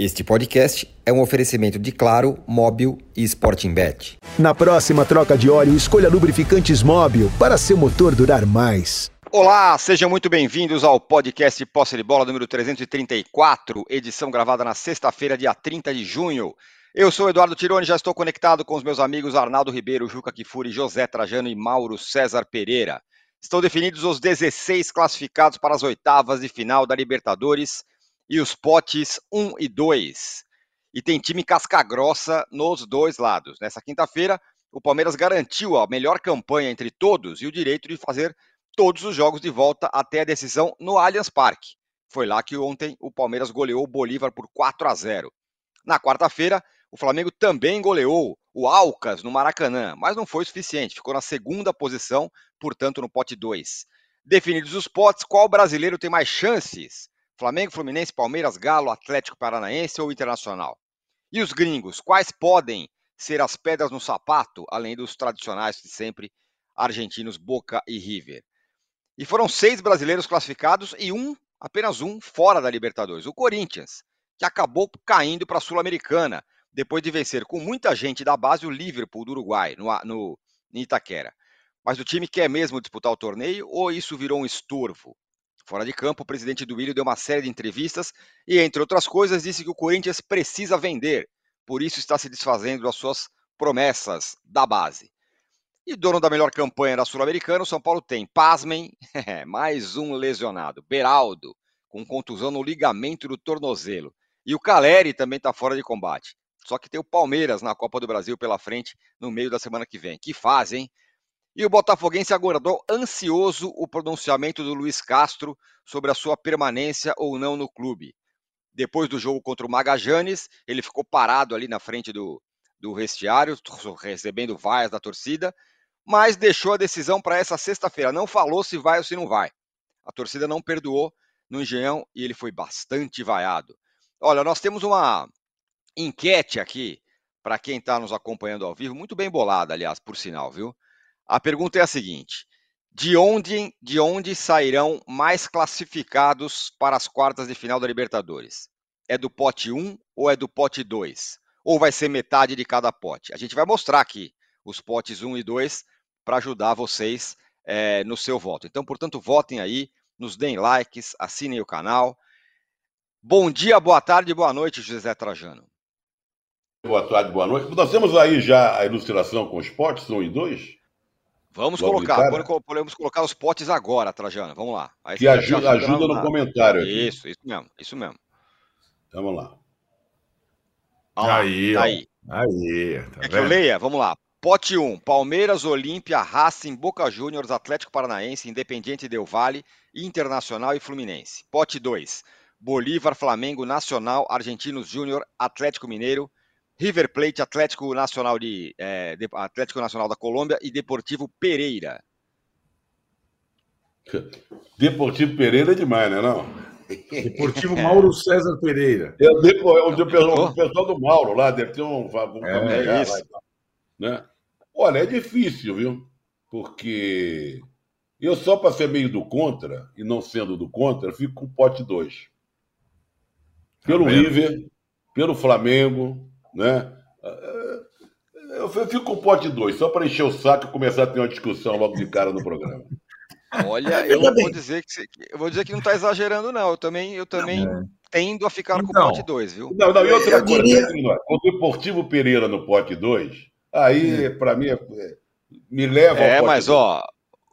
Este podcast é um oferecimento de Claro, Móbil e Sporting Bet. Na próxima troca de óleo, escolha lubrificantes Móbil para seu motor durar mais. Olá, sejam muito bem-vindos ao podcast Posse de Bola número 334, edição gravada na sexta-feira, dia 30 de junho. Eu sou Eduardo Tironi, já estou conectado com os meus amigos Arnaldo Ribeiro, Juca Kifuri, José Trajano e Mauro César Pereira. Estão definidos os 16 classificados para as oitavas de final da Libertadores e os potes 1 e 2. E tem time casca-grossa nos dois lados. Nessa quinta-feira, o Palmeiras garantiu a melhor campanha entre todos e o direito de fazer todos os jogos de volta até a decisão no Allianz Parque. Foi lá que ontem o Palmeiras goleou o Bolívar por 4 a 0. Na quarta-feira, o Flamengo também goleou o Alcas no Maracanã, mas não foi suficiente, ficou na segunda posição, portanto no pote 2. Definidos os potes, qual brasileiro tem mais chances Flamengo, Fluminense, Palmeiras, Galo, Atlético Paranaense ou Internacional? E os gringos, quais podem ser as pedras no sapato, além dos tradicionais de sempre, argentinos Boca e River? E foram seis brasileiros classificados e um, apenas um, fora da Libertadores, o Corinthians, que acabou caindo para a Sul-Americana, depois de vencer com muita gente da base o Liverpool do Uruguai, no, no, em Itaquera. Mas o time quer mesmo disputar o torneio ou isso virou um estorvo? Fora de campo, o presidente do Willian deu uma série de entrevistas e, entre outras coisas, disse que o Corinthians precisa vender, por isso está se desfazendo das suas promessas da base. E dono da melhor campanha da Sul-Americana, o São Paulo tem, pasmem, mais um lesionado, Beraldo, com contusão no ligamento do tornozelo. E o Caleri também está fora de combate. Só que tem o Palmeiras na Copa do Brasil pela frente no meio da semana que vem. Que fase, hein? E o Botafoguense aguardou ansioso o pronunciamento do Luiz Castro sobre a sua permanência ou não no clube. Depois do jogo contra o Magajanes, ele ficou parado ali na frente do, do vestiário, recebendo vaias da torcida, mas deixou a decisão para essa sexta-feira. Não falou se vai ou se não vai. A torcida não perdoou no Engenhão e ele foi bastante vaiado. Olha, nós temos uma enquete aqui para quem está nos acompanhando ao vivo, muito bem bolada, aliás, por sinal, viu? A pergunta é a seguinte: de onde, de onde sairão mais classificados para as quartas de final da Libertadores? É do pote 1 ou é do pote 2? Ou vai ser metade de cada pote? A gente vai mostrar aqui os potes 1 e 2 para ajudar vocês é, no seu voto. Então, portanto, votem aí, nos deem likes, assinem o canal. Bom dia, boa tarde, boa noite, José Trajano. Boa tarde, boa noite. Nós temos aí já a ilustração com os potes 1 e 2? Vamos colocar, podemos colocar os potes agora, Trajano. Vamos lá. Aí que ajuda, ajuda no comentário. Aqui. Isso, isso mesmo, isso mesmo. Então vamos lá. Vamos aí, lá. aí. Aí, tá é que eu leia? Vamos lá. Pote 1, Palmeiras, Olímpia, Racing, Boca Juniors, Atlético Paranaense, Independiente Del Vale, Internacional e Fluminense. Pote 2, Bolívar, Flamengo, Nacional, Argentinos Júnior, Atlético Mineiro, River Plate, Atlético Nacional de, é, de, Atlético Nacional da Colômbia e Deportivo Pereira. Deportivo Pereira é demais, né? Não? Deportivo Mauro César Pereira. É o, depo, é o, o pessoal do Mauro lá, deve ter um. um é, é isso. Lá, né? Olha, é difícil, viu? Porque eu só para ser meio do contra, e não sendo do contra, fico com o pote 2. Pelo tá River, pelo Flamengo, né? Eu fico com o pote 2, só para encher o saco e começar a ter uma discussão logo de cara no programa. Olha, eu vou dizer que eu vou dizer que não está exagerando, não. Eu também, eu também não, é. tendo a ficar então, com o então, pote 2, viu? Não, não, e outra coisa, diria... o Deportivo Pereira no pote 2, aí, hum. para mim, é, me leva É, mas, 2. ó,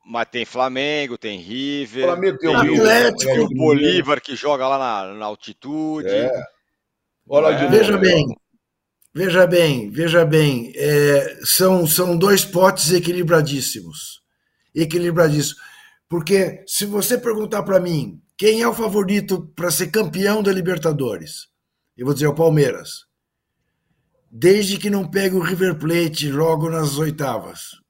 mas tem Flamengo, tem River, Flamengo tem, tem o Atlético, tem o Bolívar que joga lá na, na altitude. É. Olha é. Veja bem, Veja bem, veja bem, é, são, são dois potes equilibradíssimos. Equilibradíssimos. Porque se você perguntar para mim quem é o favorito para ser campeão da Libertadores, eu vou dizer o Palmeiras. Desde que não pegue o River Plate logo nas oitavas.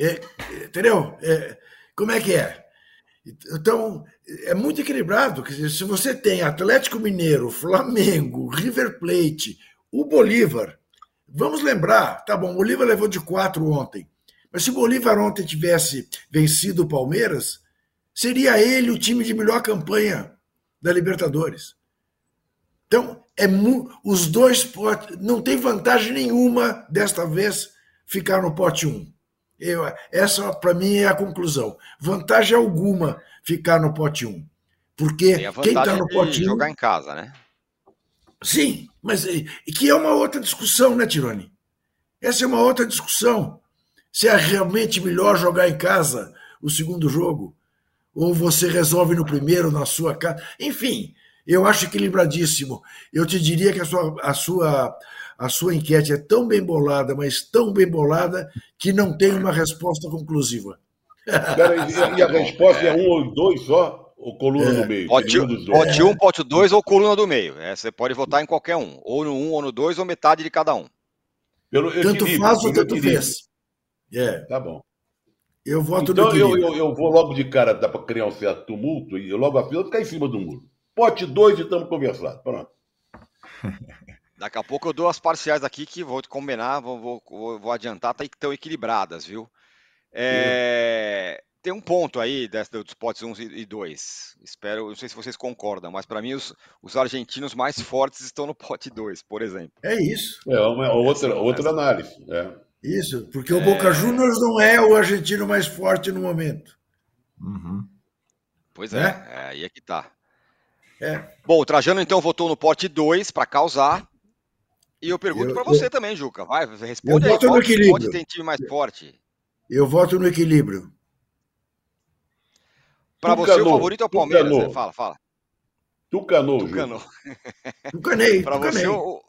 É, entendeu? É, como é que é? Então, é muito equilibrado. Se você tem Atlético Mineiro, Flamengo, River Plate, o Bolívar, vamos lembrar, tá bom, o Bolívar levou de quatro ontem, mas se o Bolívar ontem tivesse vencido o Palmeiras, seria ele o time de melhor campanha da Libertadores. Então, é os dois potes. Não tem vantagem nenhuma desta vez ficar no pote 1. Eu, essa, para mim, é a conclusão. Vantagem alguma ficar no pote 1. Porque quem está no pote 1. jogar em casa, né? Sim, mas que é uma outra discussão, né, Tironi? Essa é uma outra discussão. Se é realmente melhor jogar em casa o segundo jogo, ou você resolve no primeiro na sua casa. Enfim, eu acho equilibradíssimo. Eu te diria que a sua, a sua, a sua enquete é tão bem bolada, mas tão bem bolada, que não tem uma resposta conclusiva. E, e, a resposta é um ou dois só? Ou coluna é. do meio? Pote 1, um, pote um, pote dois ou coluna do meio. É, você pode votar em qualquer um. Ou no um, ou no dois, ou metade de cada um. Pelo tanto faz ou tanto fez. É. Tá bom. Eu voto então, no eu, eu, eu, vou logo de cara, dá para criar um certo tumulto, e eu logo a fila ficar em cima do muro. Pote 2 e estamos conversados. Pronto. Daqui a pouco eu dou as parciais aqui que vou combinar, vou, vou, vou adiantar, tá, estão equilibradas, viu? É, tem um ponto aí dos potes 1 e 2. Espero, não sei se vocês concordam, mas para mim os, os, argentinos mais fortes estão no pote 2, por exemplo. É isso. É uma outra, outra análise. É. Isso, porque o Boca é... Juniors não é o argentino mais forte no momento. Uhum. Pois é, é, é, aí é que tá. É. Bom, o Trajano então votou no pote 2 para causar. E eu pergunto para você eu, também, Juca. Vai, responde eu aí. Voto no equilíbrio. Pode tem time mais forte? Eu voto no equilíbrio. Para você, o favorito é o Palmeiras. Né? Fala, fala. Tucanou, Tucanou. Tucanei. Para você, o,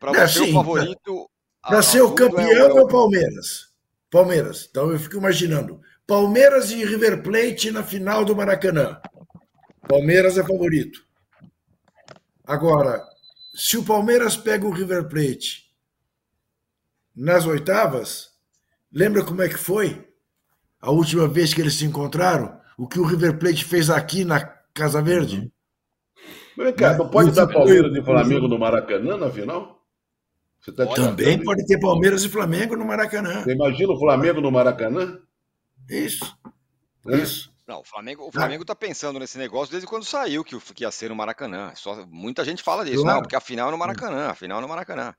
pra você assim, o favorito. Para ser o campeão é o Palmeiras. Palmeiras. Então eu fico imaginando. Palmeiras e River Plate na final do Maracanã. Palmeiras é favorito. Agora, se o Palmeiras pega o River Plate nas oitavas, lembra como é que foi? A última vez que eles se encontraram? O que o River Plate fez aqui na Casa Verde? Vem cá, não pode dar Palmeiras e Flamengo no Maracanã na final? Tá Também pode ter Palmeiras e Flamengo no Maracanã. Você imagina o Flamengo no Maracanã? Isso. É? Isso. Não, o Flamengo, o Flamengo está pensando nesse negócio desde quando saiu que, que ia ser no Maracanã. Só, muita gente fala disso, claro. não, porque a final é no Maracanã, a final é no Maracanã.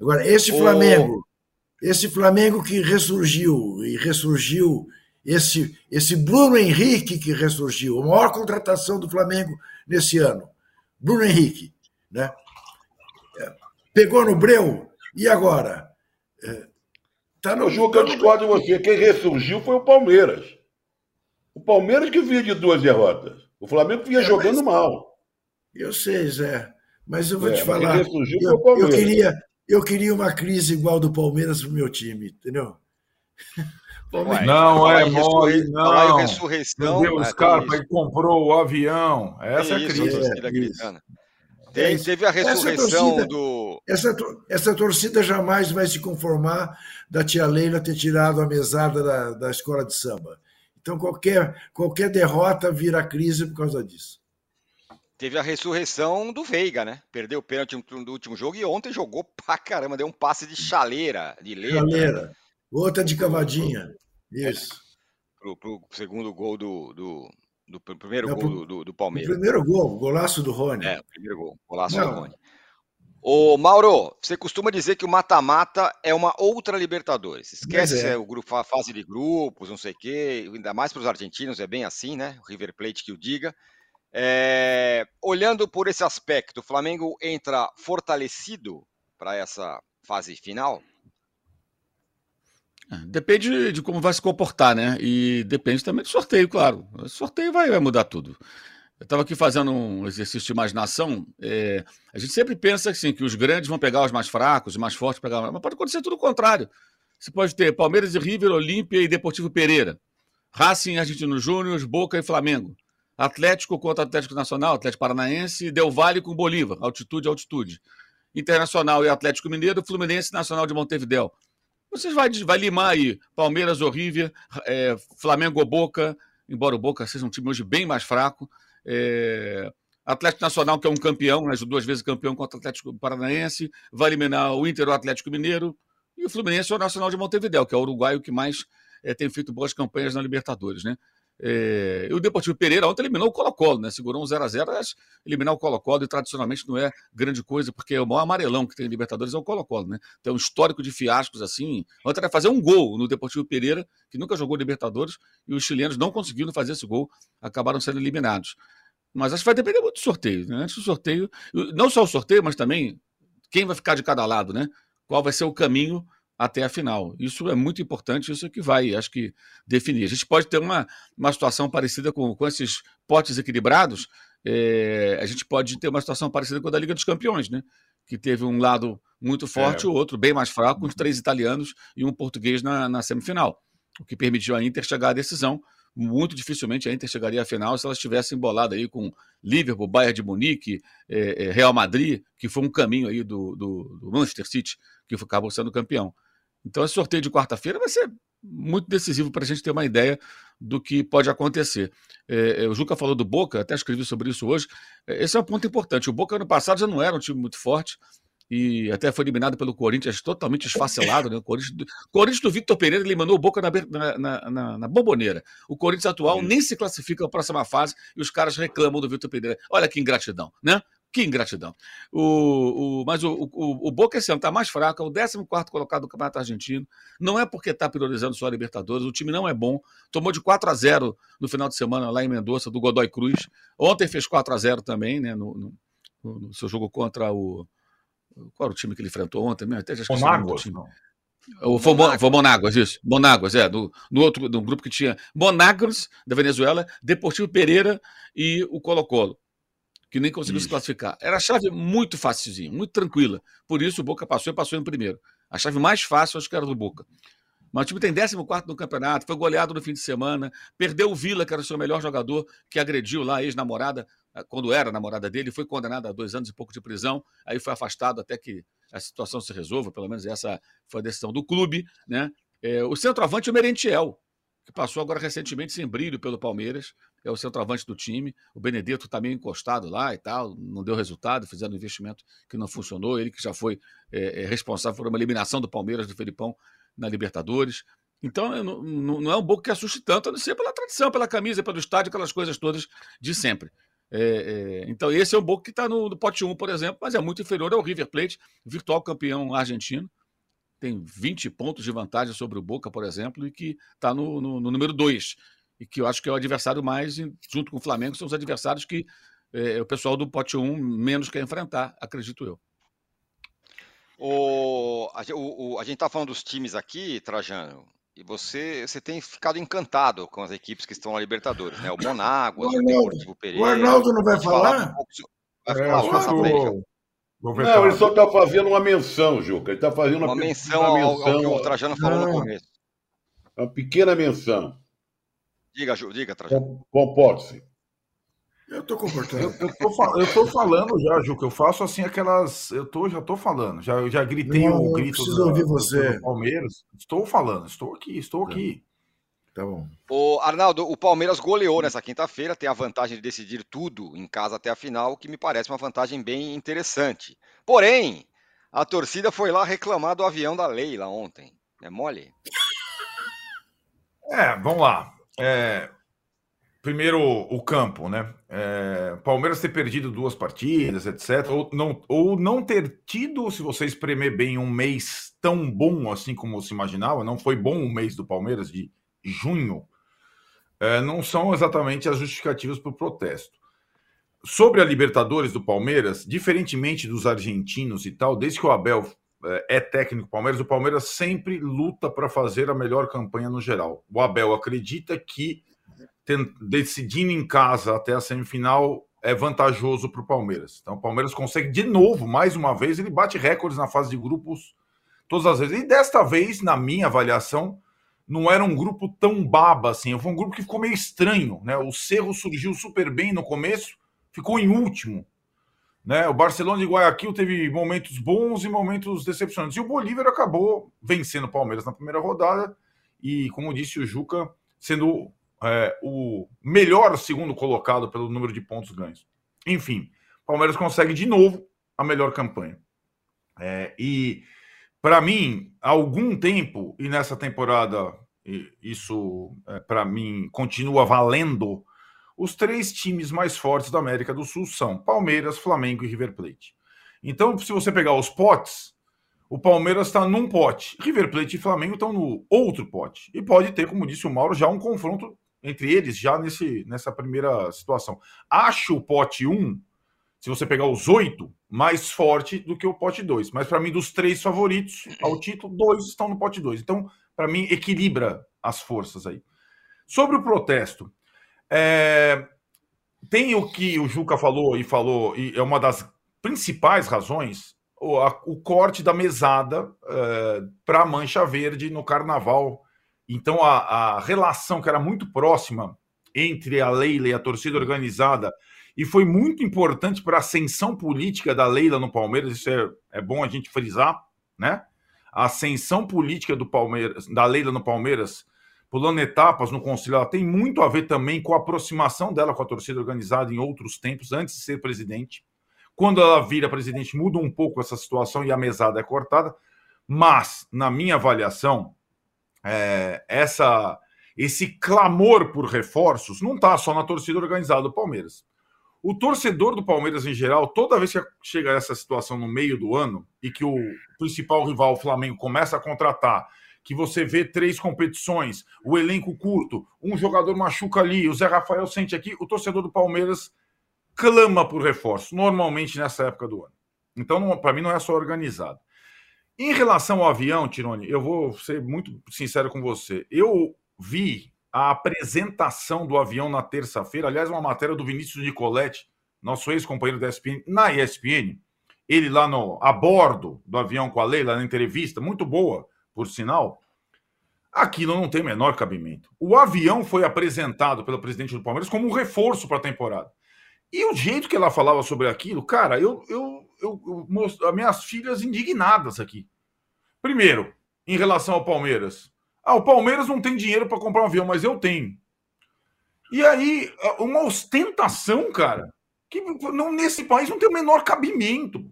Agora, esse Flamengo, esse Flamengo que ressurgiu, e ressurgiu esse, esse Bruno Henrique que ressurgiu, a maior contratação do Flamengo nesse ano. Bruno Henrique, né? É, pegou no breu, e agora? É, tá no, jogo que eu discordo de você. Quem ressurgiu foi o Palmeiras. O Palmeiras que vinha de duas derrotas. O Flamengo vinha é, jogando mas... mal. Eu sei, Zé. Mas eu vou é, te falar. Eu, eu, queria, eu queria uma crise igual do Palmeiras pro meu time, entendeu? Ué, não é mole, não. Ressurreição. Meu Deus, Scarpa e comprou o avião. Essa é a crise. É, Tem, teve a ressurreição torcida, do. Essa, essa torcida jamais vai se conformar da tia Leila ter tirado a mesada da, da escola de samba. Então, qualquer, qualquer derrota vira crise por causa disso. Teve a ressurreição do Veiga, né? Perdeu o pênalti no último jogo e ontem jogou pra caramba, deu um passe de chaleira, de letra. Chaleira. Outra de cavadinha. Isso. Pro, pro segundo gol do, do, do primeiro Não, gol pro, do, do Palmeiras. O primeiro gol, golaço do Rony. É, o primeiro gol, golaço Não. do Rony. Ô, Mauro, você costuma dizer que o mata-mata é uma outra Libertadores. Esquece é. o grupo, a fase de grupos, não sei o quê, ainda mais para os argentinos, é bem assim, né? O River Plate que o diga. É, olhando por esse aspecto, o Flamengo entra fortalecido para essa fase final? É, depende de como vai se comportar, né? E depende também do sorteio, claro. O sorteio vai, vai mudar tudo. Eu estava aqui fazendo um exercício de imaginação. É, a gente sempre pensa assim, que os grandes vão pegar os mais fracos, os mais fortes pegar. Mas pode acontecer tudo o contrário. Você pode ter Palmeiras e River, Olímpia e Deportivo Pereira. Racing, Argentino Júnior, Boca e Flamengo. Atlético contra Atlético Nacional, Atlético Paranaense, Del Valle com Bolívar, altitude, altitude. Internacional e Atlético Mineiro, Fluminense Nacional de Montevidéu. Vocês vai, vai limar aí Palmeiras ou River, é, Flamengo Boca, embora o Boca seja um time hoje bem mais fraco. É, Atlético Nacional, que é um campeão, né, duas vezes campeão contra o Atlético Paranaense, vai eliminar o Inter o Atlético Mineiro, e o Fluminense é o Nacional de Montevideo, que é o uruguaio que mais é, tem feito boas campanhas na Libertadores. Né? É, e o Deportivo Pereira ontem eliminou o Colo-Colo, né? Segurou um 0x0, mas eliminar o Colo-Colo e tradicionalmente não é grande coisa, porque o maior amarelão que tem em Libertadores é o Colo-Colo, né? Tem um histórico de fiascos assim. Ontem vai fazer um gol no Deportivo Pereira, que nunca jogou Libertadores, e os chilenos não conseguiram fazer esse gol, acabaram sendo eliminados. Mas acho que vai depender muito do sorteio, né? Antes do sorteio, não só o sorteio, mas também quem vai ficar de cada lado, né? Qual vai ser o caminho até a final. Isso é muito importante, isso é que vai, acho que, definir. A gente pode ter uma, uma situação parecida com, com esses potes equilibrados, é, a gente pode ter uma situação parecida com a da Liga dos Campeões, né? Que teve um lado muito forte e é. o outro bem mais fraco, com os três italianos e um português na, na semifinal, o que permitiu a Inter chegar à decisão. Muito dificilmente a Inter chegaria à final se ela estivesse embolada aí com Liverpool, Bayern de Munique, é, Real Madrid, que foi um caminho aí do, do, do Manchester City, que acabou sendo campeão. Então, esse sorteio de quarta-feira vai ser muito decisivo para a gente ter uma ideia do que pode acontecer. É, é, o Juca falou do Boca, até escrevi sobre isso hoje. É, esse é um ponto importante. O Boca, ano passado, já não era um time muito forte e até foi eliminado pelo Corinthians totalmente esfacelado. Né? O Corinthians, do, Corinthians do Victor Pereira eliminou o Boca na, na, na, na bomboneira. O Corinthians atual nem se classifica para a próxima fase e os caras reclamam do Victor Pereira. Olha que ingratidão, né? Que ingratidão. O, o, mas o, o, o Boca esse ano está mais fraco, é o 14 colocado do Campeonato Argentino. Não é porque está priorizando só a Libertadores, o time não é bom. Tomou de 4 a 0 no final de semana lá em Mendoza, do Godoy Cruz. Ontem fez 4 a 0 também, né, no, no, no seu jogo contra o. Qual era o time que ele enfrentou ontem? Até já Monáguas, o, foi, Monáguas. foi Monáguas, isso. Monáguas, é. No, no outro no grupo que tinha Monáguas, da Venezuela, Deportivo Pereira e o Colo-Colo que nem conseguiu isso. se classificar. Era a chave muito facilzinha, muito tranquila. Por isso o Boca passou e passou em primeiro. A chave mais fácil acho que era do Boca. Mas o time tem 14 no campeonato, foi goleado no fim de semana, perdeu o Vila, que era o seu melhor jogador, que agrediu lá a ex-namorada, eh, quando era namorada dele, foi condenado a dois anos e pouco de prisão, aí foi afastado até que a situação se resolva, pelo menos essa foi a decisão do clube. Né? É, o centroavante, o Merentiel, que passou agora recentemente sem brilho pelo Palmeiras, é o centroavante do time. O Benedetto está meio encostado lá e tal, não deu resultado, fizeram um investimento que não funcionou. Ele que já foi é, é, responsável por uma eliminação do Palmeiras, do Felipão, na Libertadores. Então, não, não é um Boca que assuste tanto, a não ser pela tradição, pela camisa, pelo estádio, aquelas coisas todas de sempre. É, é, então, esse é um Boca que está no, no, pote 1, por exemplo, mas é muito inferior ao River Plate, virtual campeão argentino. Tem 20 pontos de vantagem sobre o Boca, por exemplo, e que está no, no, no número 2 e que eu acho que é o adversário mais, junto com o Flamengo, são os adversários que é, o pessoal do pote 1 menos quer enfrentar, acredito eu. O, a, o, a gente está falando dos times aqui, Trajano, e você, você tem ficado encantado com as equipes que estão na Libertadores, né? O Monáguas, o, o Deportivo Pereira. O Arnaldo não vai falar? vai falar é, frente, não, ele só está fazendo uma menção, Juca. Ele está fazendo uma, uma menção, uma menção ao, ao, que o Trajano falou no começo. Uma pequena menção. Diga, Ju, diga, Trajano. Comporte-se. Eu estou comportando. Eu, estou falando já, Ju, que eu faço assim aquelas. Eu tô, já estou falando. Já, eu já gritei Não, o grito do, ouvir você. do Palmeiras. Estou falando, estou aqui, estou aqui. Tá bom. O Arnaldo, o Palmeiras goleou nessa quinta-feira, tem a vantagem de decidir tudo em casa até a final, o que me parece uma vantagem bem interessante. Porém, a torcida foi lá reclamar do avião da Leila ontem. É mole? É, vamos lá. É, primeiro, o campo, né? É, Palmeiras ter perdido duas partidas, etc. Ou não, ou não ter tido, se você espremer bem, um mês tão bom assim como se imaginava. Não foi bom o mês do Palmeiras de junho. É, não são exatamente as justificativas para o protesto. Sobre a Libertadores do Palmeiras, diferentemente dos argentinos e tal, desde que o Abel é, é técnico do Palmeiras, o Palmeiras sempre luta para fazer a melhor campanha no geral. O Abel acredita que decidindo em casa até a semifinal é vantajoso para o Palmeiras. Então o Palmeiras consegue de novo, mais uma vez, ele bate recordes na fase de grupos todas as vezes. E desta vez, na minha avaliação, não era um grupo tão baba assim. Foi um grupo que ficou meio estranho, né? O Cerro surgiu super bem no começo, ficou em último. Né? O Barcelona de Guayaquil teve momentos bons e momentos decepcionantes. E o Bolívar acabou vencendo o Palmeiras na primeira rodada e, como disse o Juca, sendo é, o melhor segundo colocado pelo número de pontos ganhos. Enfim, Palmeiras consegue de novo a melhor campanha. É, e, para mim, há algum tempo, e nessa temporada isso é, para mim continua valendo, os três times mais fortes da América do Sul são Palmeiras, Flamengo e River Plate. Então, se você pegar os potes, o Palmeiras está num pote, River Plate e Flamengo estão no outro pote. E pode ter, como disse o Mauro, já um confronto entre eles já nesse, nessa primeira situação. Acho o pote 1, se você pegar os oito, mais forte do que o pote 2. Mas para mim, dos três favoritos ao título, dois estão no pote 2. Então, para mim, equilibra as forças aí. Sobre o protesto, é, tem o que o Juca falou e falou, e é uma das principais razões, o, a, o corte da mesada é, para a Mancha Verde no Carnaval. Então, a, a relação que era muito próxima entre a Leila e a torcida organizada, e foi muito importante para a ascensão política da Leila no Palmeiras, isso é, é bom a gente frisar, né? A ascensão política do Palmeiras, da Leila no Palmeiras pulando etapas no Conselho, ela tem muito a ver também com a aproximação dela com a torcida organizada em outros tempos, antes de ser presidente. Quando ela vira presidente, muda um pouco essa situação e a mesada é cortada. Mas, na minha avaliação, é, essa, esse clamor por reforços não está só na torcida organizada do Palmeiras. O torcedor do Palmeiras, em geral, toda vez que chega essa situação no meio do ano e que o principal rival, o Flamengo, começa a contratar que você vê três competições, o elenco curto, um jogador machuca ali, o Zé Rafael sente aqui, o torcedor do Palmeiras clama por reforço, normalmente nessa época do ano. Então, para mim, não é só organizado. Em relação ao avião, Tirone, eu vou ser muito sincero com você. Eu vi a apresentação do avião na terça-feira, aliás, uma matéria do Vinícius Nicoletti, nosso ex-companheiro da ESPN, na ESPN, ele lá no, a bordo do avião com a Leila, na entrevista, muito boa por sinal, aquilo não tem o menor cabimento. O avião foi apresentado pelo presidente do Palmeiras como um reforço para a temporada. E o jeito que ela falava sobre aquilo, cara, eu, eu, eu, eu minhas filhas indignadas aqui. Primeiro, em relação ao Palmeiras. Ah, o Palmeiras não tem dinheiro para comprar um avião, mas eu tenho. E aí, uma ostentação, cara, que não, nesse país não tem o menor cabimento.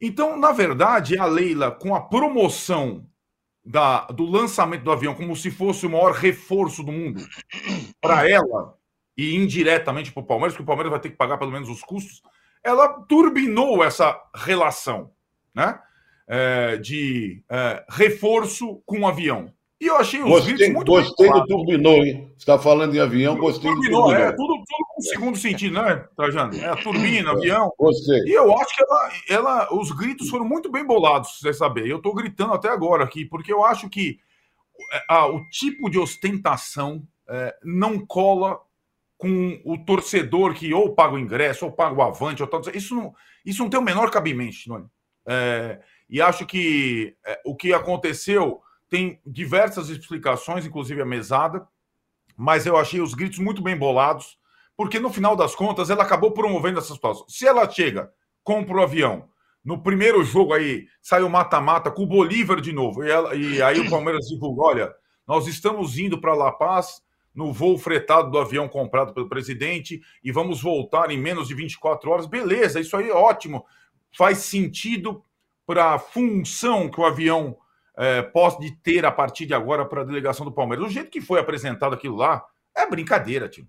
Então, na verdade, a Leila, com a promoção da, do lançamento do avião como se fosse o maior reforço do mundo para ela e indiretamente para o Palmeiras, porque o Palmeiras vai ter que pagar pelo menos os custos, ela turbinou essa relação né? É, de é, reforço com o avião. E eu achei os gostei, vídeos muito Gostei do turbinou, hein? Você está falando em avião, gostei turbinou, do turbinou. É, tudo, tudo com segundo sentido, né, Trajano? É, turbina, é, avião. Gostei. E eu acho que ela, ela, os gritos foram muito bem bolados, você saber. Eu estou gritando até agora aqui, porque eu acho que a, o tipo de ostentação é, não cola com o torcedor que ou paga o ingresso, ou paga o avante, ou tal. Isso não, isso não tem o menor cabimento, não é, E acho que é, o que aconteceu tem diversas explicações, inclusive a mesada, mas eu achei os gritos muito bem bolados, porque no final das contas ela acabou promovendo essa situação. Se ela chega, compra o avião, no primeiro jogo aí sai o mata-mata com o Bolívar de novo, e, ela, e aí o Palmeiras divulga: olha, nós estamos indo para La Paz no voo fretado do avião comprado pelo presidente e vamos voltar em menos de 24 horas. Beleza, isso aí é ótimo, faz sentido para a função que o avião é, pode ter a partir de agora para a delegação do Palmeiras. O jeito que foi apresentado aquilo lá é brincadeira, tio.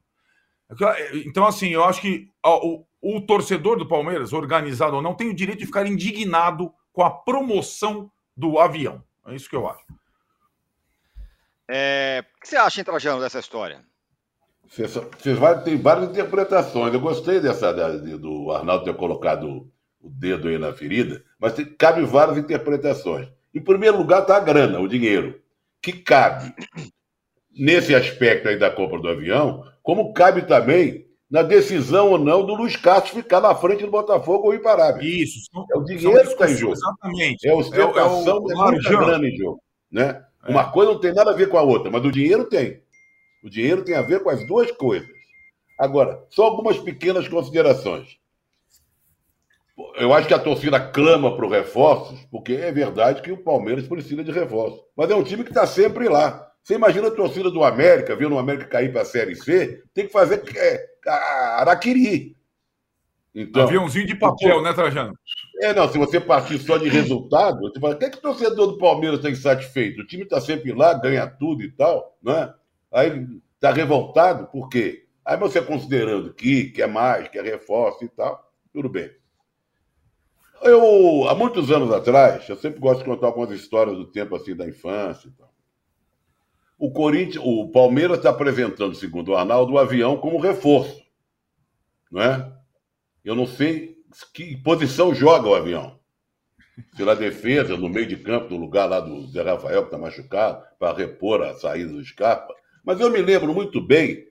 Então, assim, eu acho que o, o torcedor do Palmeiras, organizado ou não, tem o direito de ficar indignado com a promoção do avião. É isso que eu acho. É, o que você acha, hein, Trajano, dessa história? Você vai ter várias interpretações. Eu gostei dessa do Arnaldo ter colocado o dedo aí na ferida, mas tem, cabe várias interpretações. Em primeiro lugar está a grana, o dinheiro, que cabe nesse aspecto aí da compra do avião, como cabe também na decisão ou não do Luiz Castro ficar na frente do Botafogo ou ir para a. Isso. São, é o dinheiro que está em jogo. Exatamente. É a ostentação, é, é, o, é muita grana em jogo. Né? É. Uma coisa não tem nada a ver com a outra, mas o dinheiro tem. O dinheiro tem a ver com as duas coisas. Agora, só algumas pequenas considerações eu acho que a torcida clama para reforços, porque é verdade que o Palmeiras precisa de reforços. Mas é um time que está sempre lá. Você imagina a torcida do América, vendo o América cair para a Série C, tem que fazer é, araquiri. Então, Aviãozinho de papel, né, Trajano? É, não, se você partir só de resultado, você fala, o que, é que o torcedor do Palmeiras está insatisfeito? O time está sempre lá, ganha tudo e tal, né? Aí está revoltado, por quê? Aí você considerando que quer mais, quer reforço e tal, tudo bem. Eu, há muitos anos atrás, eu sempre gosto de contar algumas histórias do tempo assim da infância. O Corinthians, o Palmeiras está apresentando, segundo o Arnaldo, o avião como reforço. Não é? Eu não sei que posição joga o avião. Se na defesa, no meio de campo, no lugar lá do Zé Rafael, que está machucado, para repor a saída do Scarpa. Mas eu me lembro muito bem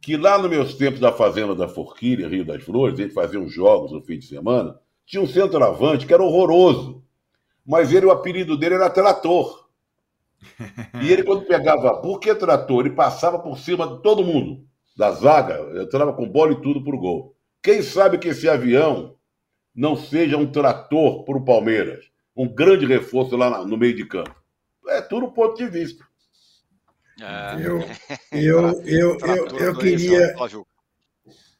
que lá nos meus tempos da Fazenda da Forquilha, Rio das Flores, a gente fazia uns jogos no fim de semana, tinha um centroavante que era horroroso. Mas ele, o apelido dele era Trator. E ele, quando pegava, por que Trator? Ele passava por cima de todo mundo, da zaga, entrava com bola e tudo pro gol. Quem sabe que esse avião não seja um trator para o Palmeiras, um grande reforço lá no meio de campo. É tudo ponto de vista. É... Eu, eu, eu, eu, eu queria.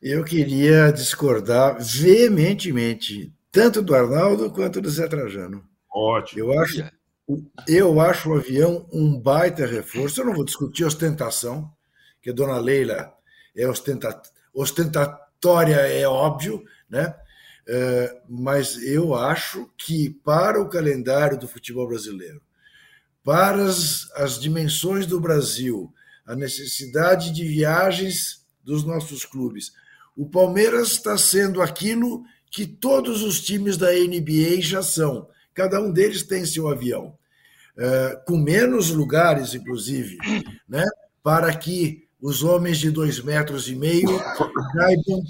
Eu queria discordar veementemente, tanto do Arnaldo quanto do Zé Trajano. Ótimo. Eu acho, eu acho o avião um baita reforço. Eu não vou discutir ostentação, que a dona Leila é ostenta, ostentatória, é óbvio, né? É, mas eu acho que para o calendário do futebol brasileiro, para as, as dimensões do Brasil, a necessidade de viagens dos nossos clubes, o Palmeiras está sendo aquilo que todos os times da NBA já são. Cada um deles tem seu avião, é, com menos lugares, inclusive, né, para que os homens de dois metros e meio caibam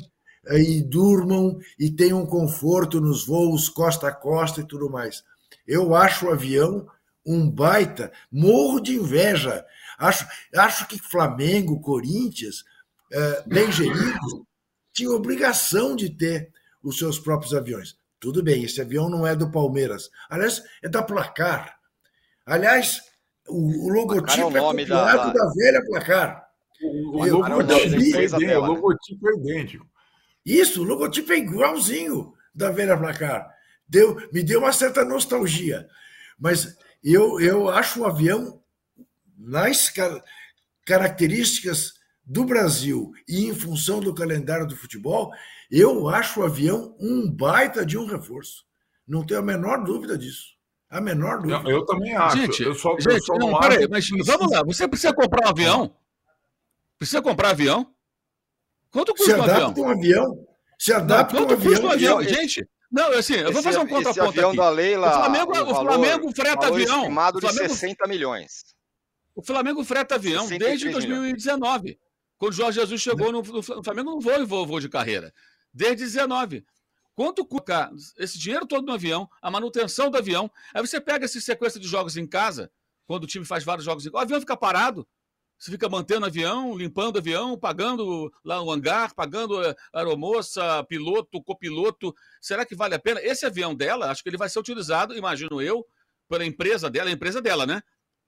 e durmam e tenham conforto nos voos costa a costa e tudo mais. Eu acho o avião um baita, morro de inveja. Acho, acho que Flamengo, Corinthians, é, bem tinham obrigação de ter os seus próprios aviões. Tudo bem, esse avião não é do Palmeiras. Aliás, é da Placar. Aliás, o, o logotipo é, o é copiado da... da... velha Placar. O, o, logotipo, é, o logotipo é idêntico. Isso, o logotipo é igualzinho da velha placar. Deu, me deu uma certa nostalgia. Mas eu, eu acho o avião, nas características do Brasil e em função do calendário do futebol, eu acho o avião um baita de um reforço. Não tenho a menor dúvida disso. A menor dúvida. Não, eu também acho. Gente, eu só, gente eu só não, não peraí, mas vamos lá. Você precisa comprar um avião? Precisa comprar avião? Quanto custa se adapta um avião? Se adapta não, quanto um avião? Custa um avião? Gente, não, assim, eu vou fazer um contraponto avião aqui. Da Leila, o Flamengo, o, o Flamengo freta avião. Estimado o Flamengo, de 60 milhões. O Flamengo freta avião desde 2019. Milhões. Quando o Jorge Jesus chegou no, no Flamengo, não voa em voo, voo de carreira. Desde 19. Quanto custa esse dinheiro todo no avião, a manutenção do avião? Aí você pega essa sequência de jogos em casa, quando o time faz vários jogos em casa, o avião fica parado. Você fica mantendo avião, limpando avião, pagando lá o hangar, pagando eh, aeromoça, piloto, copiloto. Será que vale a pena? Esse avião dela, acho que ele vai ser utilizado, imagino eu, pela empresa dela, a empresa dela, né?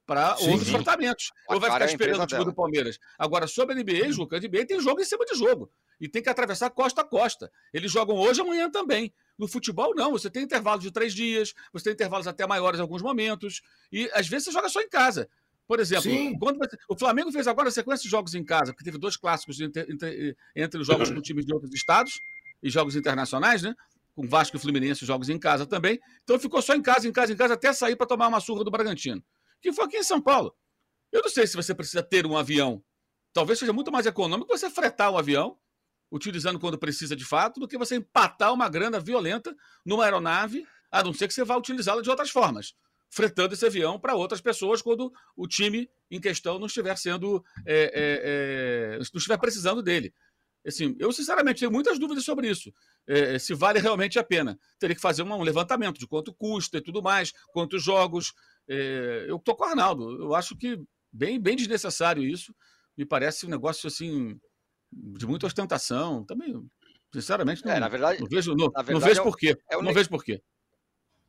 Para outros tratamentos. Ou vai ficar é esperando o time do Palmeiras. Agora, sobre a NBA, Juca, a NBA tem jogo em cima de jogo. E tem que atravessar costa a costa. Eles jogam hoje e amanhã também. No futebol, não. Você tem intervalos de três dias, você tem intervalos até maiores em alguns momentos. E às vezes você joga só em casa. Por exemplo, quando o Flamengo fez agora a sequência de jogos em casa, porque teve dois clássicos entre, entre, entre os jogos com times de outros estados e jogos internacionais, né? Com Vasco e Fluminense, jogos em casa também. Então ficou só em casa, em casa, em casa, até sair para tomar uma surra do Bragantino. Que foi aqui em São Paulo. Eu não sei se você precisa ter um avião. Talvez seja muito mais econômico você fretar um avião, utilizando quando precisa de fato, do que você empatar uma grana violenta numa aeronave, a não ser que você vá utilizá-la de outras formas fretando esse avião para outras pessoas quando o time em questão não estiver sendo. É, é, é, não estiver precisando dele. Assim, eu, sinceramente, tenho muitas dúvidas sobre isso. É, se vale realmente a pena. Teria que fazer um levantamento de quanto custa e tudo mais, quantos jogos. É, eu estou com o Arnaldo. Eu acho que bem, bem desnecessário isso. Me parece um negócio assim de muita ostentação. Também, sinceramente, não, é, na verdade, não vejo, não, verdade, não vejo por quê. não vejo por quê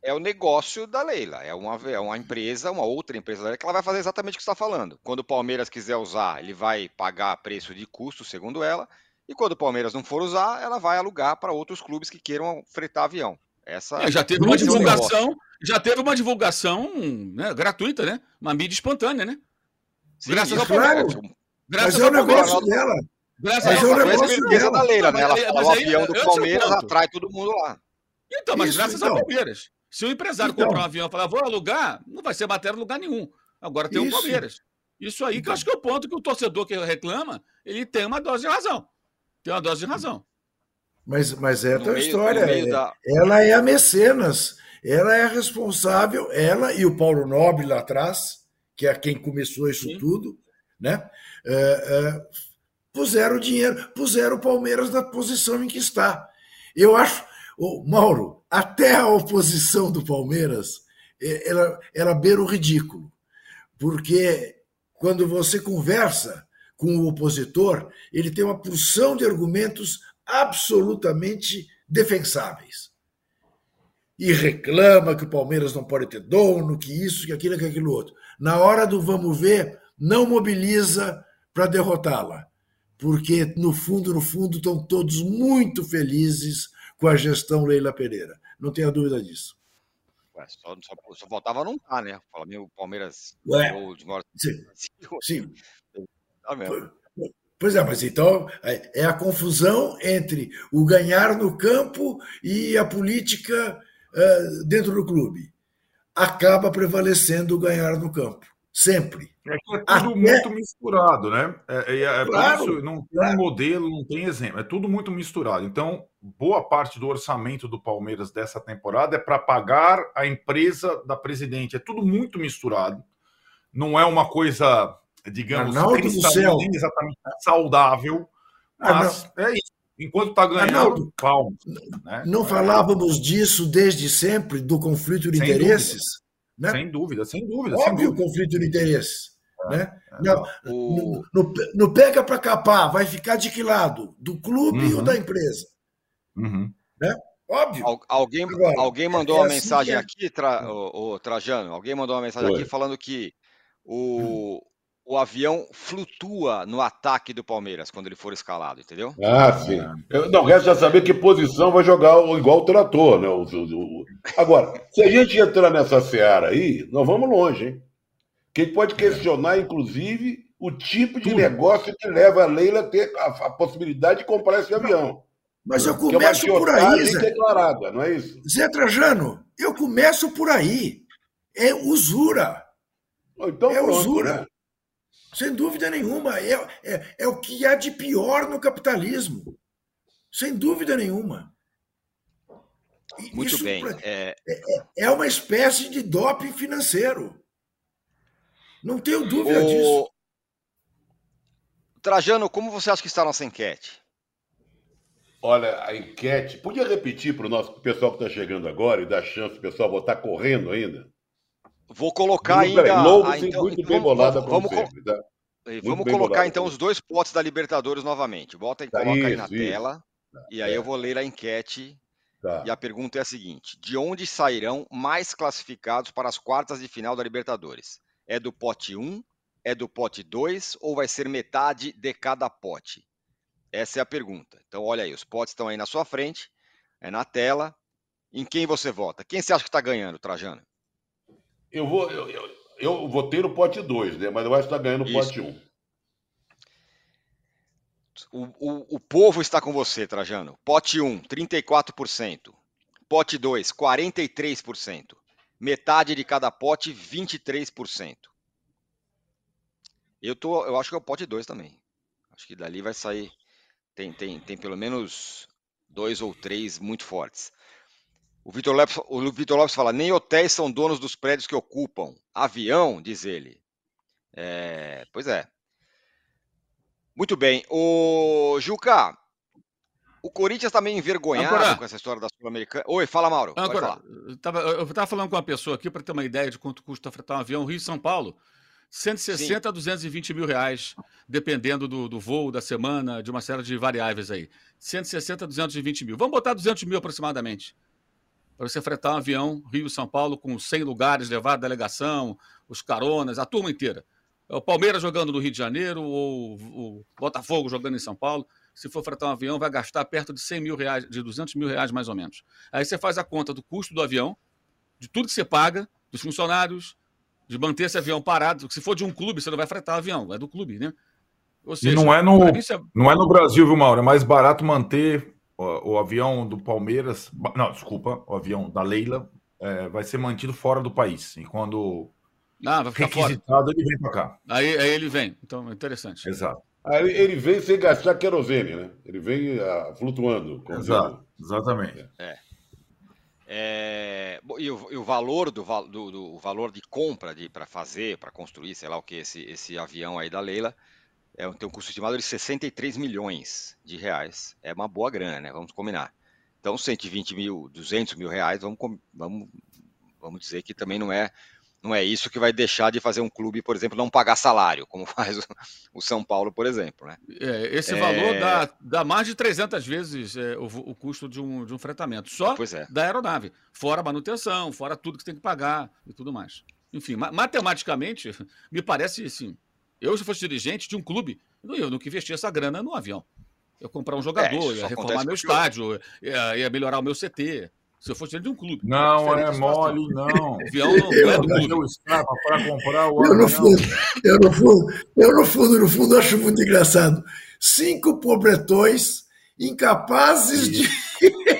é o negócio da Leila. É uma, é uma empresa, uma outra empresa da Leila, que ela vai fazer exatamente o que você está falando. Quando o Palmeiras quiser usar, ele vai pagar preço de custo, segundo ela. E quando o Palmeiras não for usar, ela vai alugar para outros clubes que queiram fretar avião. Essa é, já teve uma divulgação, já teve uma divulgação né, gratuita, né? Uma mídia espontânea, né? Sim, Graças ao Palmeiras. Claro. Graças mas é o negócio dela. Graças mas é o negócio dela. da Leila, né? Ela fala o avião do Palmeiras atrai todo mundo lá. Então, mas Isso, graças então. ao Palmeiras. Se o empresário então. comprar um avião e falar, vou alugar, não vai ser matéria em lugar nenhum. Agora tem o um Palmeiras. Isso aí então. que eu então. acho que é o ponto que o torcedor que reclama, ele tem uma dose de razão. Tem uma dose de razão. Mas, mas é a tua história. É, da... Ela é a mecenas. Ela é a responsável, ela e o Paulo Nobre lá atrás, que é quem começou isso Sim. tudo, né? É, é, puseram o dinheiro, puseram o Palmeiras na posição em que está. Eu acho, oh, Mauro, até a oposição do Palmeiras, é, ela, ela beira o ridículo, porque quando você conversa com o opositor, ele tem uma porção de argumentos absolutamente defensáveis. E reclama que o Palmeiras não pode ter dono, que isso, que aquilo, que aquilo outro. Na hora do vamos ver, não mobiliza para derrotá-la, porque no fundo, no fundo, estão todos muito felizes com a gestão Leila Pereira. Não tenha dúvida disso. Ué, só, só, só, faltava não estar, tá, né? Meu Palmeiras. Ué, sim, sim. Tá mesmo. Pois é, mas então é, é a confusão entre o ganhar no campo e a política uh, dentro do clube. Acaba prevalecendo o ganhar no campo, sempre. É que é tudo Até... muito misturado, né? É, é, é claro, por isso não tem claro. modelo, não tem exemplo, é tudo muito misturado. Então, boa parte do orçamento do Palmeiras dessa temporada é para pagar a empresa da presidente. É tudo muito misturado. Não é uma coisa digamos, cristalina, exatamente saudável, mas é isso. Enquanto está ganhando, Arnaldo, palmas. Né? Não falávamos disso desde sempre, do conflito de sem interesses? Dúvida. Né? Sem dúvida, sem dúvida. Óbvio o conflito de interesses. É, né? É. Não, o... no, no, pega para capar, vai ficar de que lado? Do clube uhum. ou da empresa? Uhum. Né? Óbvio. Al, alguém, Agora, alguém mandou é uma assim mensagem é. aqui, tra, o, o, Trajano, alguém mandou uma mensagem Oi. aqui falando que o, o avião flutua no ataque do Palmeiras quando ele for escalado, entendeu? Ah, sim. Eu, não, resta saber que posição vai jogar igual o trator, né? O, o, o... Agora, se a gente entrar nessa seara aí, nós vamos longe, hein? Quem pode questionar, inclusive, o tipo de Tudo. negócio que leva a Leila a ter a, a possibilidade de comprar esse avião. Mas eu é começo é por aí, Zé. Declarada, não é isso? Zé Trajano, eu começo por aí. É usura. Então, é pronto, usura. Né? Sem dúvida nenhuma. É, é, é o que há de pior no capitalismo. Sem dúvida nenhuma. Muito Isso bem. É... é... É, uma espécie de doping financeiro. Não tenho dúvida o... disso. Trajano, como você acha que está a nossa enquete? Olha, a enquete. Podia repetir para o nosso pessoal que está chegando agora e dar chance para o pessoal botar correndo ainda? Vou colocar ainda. Ah, então, muito bem bolada vamos, sempre, tá? vamos colocar então os dois potes da Libertadores novamente. Bota e tá coloca isso, aí na isso. tela. Tá, e aí é. eu vou ler a enquete. Tá. E a pergunta é a seguinte: de onde sairão mais classificados para as quartas de final da Libertadores? É do pote 1? É do pote 2 ou vai ser metade de cada pote? Essa é a pergunta. Então, olha aí, os potes estão aí na sua frente, é na tela. Em quem você vota? Quem você acha que está ganhando, Trajano? Eu vou, eu, eu, eu vou ter o pote 2, né? Mas eu acho que está ganhando o pote 1. Um. O, o, o povo está com você, Trajano. Pote 1, 34%. Pote 2, 43%. Metade de cada pote, 23%. Eu, tô, eu acho que é o pote 2 também. Acho que dali vai sair. Tem, tem, tem pelo menos dois ou três muito fortes. O Vitor Lopes, o Vitor Lopes fala: nem hotéis são donos dos prédios que ocupam. Avião, diz ele. É, pois é. Muito bem. O Juca, o Corinthians está meio envergonhado com essa história da Sul-Americana. Oi, fala, Mauro. Ancora, eu estava falando com uma pessoa aqui para ter uma ideia de quanto custa fretar um avião Rio-São Paulo. 160 Sim. a 220 mil reais, dependendo do, do voo, da semana, de uma série de variáveis aí. 160 a 220 mil. Vamos botar 200 mil aproximadamente para você fretar um avião Rio-São Paulo com 100 lugares, levar a delegação, os caronas, a turma inteira. É o Palmeiras jogando no Rio de Janeiro ou o Botafogo jogando em São Paulo. se for fretar um avião, vai gastar perto de 100 mil reais, de 200 mil reais mais ou menos. Aí você faz a conta do custo do avião, de tudo que você paga, dos funcionários, de manter esse avião parado. Se for de um clube, você não vai fretar o avião, é do clube, né? Seja, e não é, no, é... não é no Brasil, viu, Mauro? É mais barato manter o, o avião do Palmeiras. Não, desculpa, o avião da Leila é, vai ser mantido fora do país. E quando ah, vai ficar requisitado, fora. ele vem para cá. Aí, aí ele vem. Então, interessante. Exato. Aí ele vem sem gastar querosene, né? Ele vem uh, flutuando. Exato, exatamente. É. É, e, o, e, o, valor do, do, do valor de compra de para fazer, para construir, sei lá o que, esse, esse avião aí da Leila, é, tem um custo estimado de 63 milhões de reais. É uma boa grana, né? Vamos combinar. Então, 120 mil, 200 mil reais, vamos, vamos, vamos dizer que também não é não é isso que vai deixar de fazer um clube, por exemplo, não pagar salário, como faz o, o São Paulo, por exemplo. Né? É, esse é... valor dá, dá, mais de 300 vezes é, o, o, custo de um, de um fretamento, só é. da aeronave, fora manutenção, fora tudo que você tem que pagar e tudo mais. Enfim, matematicamente, me parece assim, eu se fosse dirigente de um clube, eu não que investir essa grana no avião. Eu comprar um jogador, ia reformar meu estádio, ia, ia melhorar o meu CT, se eu fosse dentro de um clube. Não é mole, não. O avião não, eu, é do clube. para comprar o eu no, fundo, eu, no fundo, eu, no fundo, no fundo, acho muito engraçado. Cinco pobretões incapazes Isso. de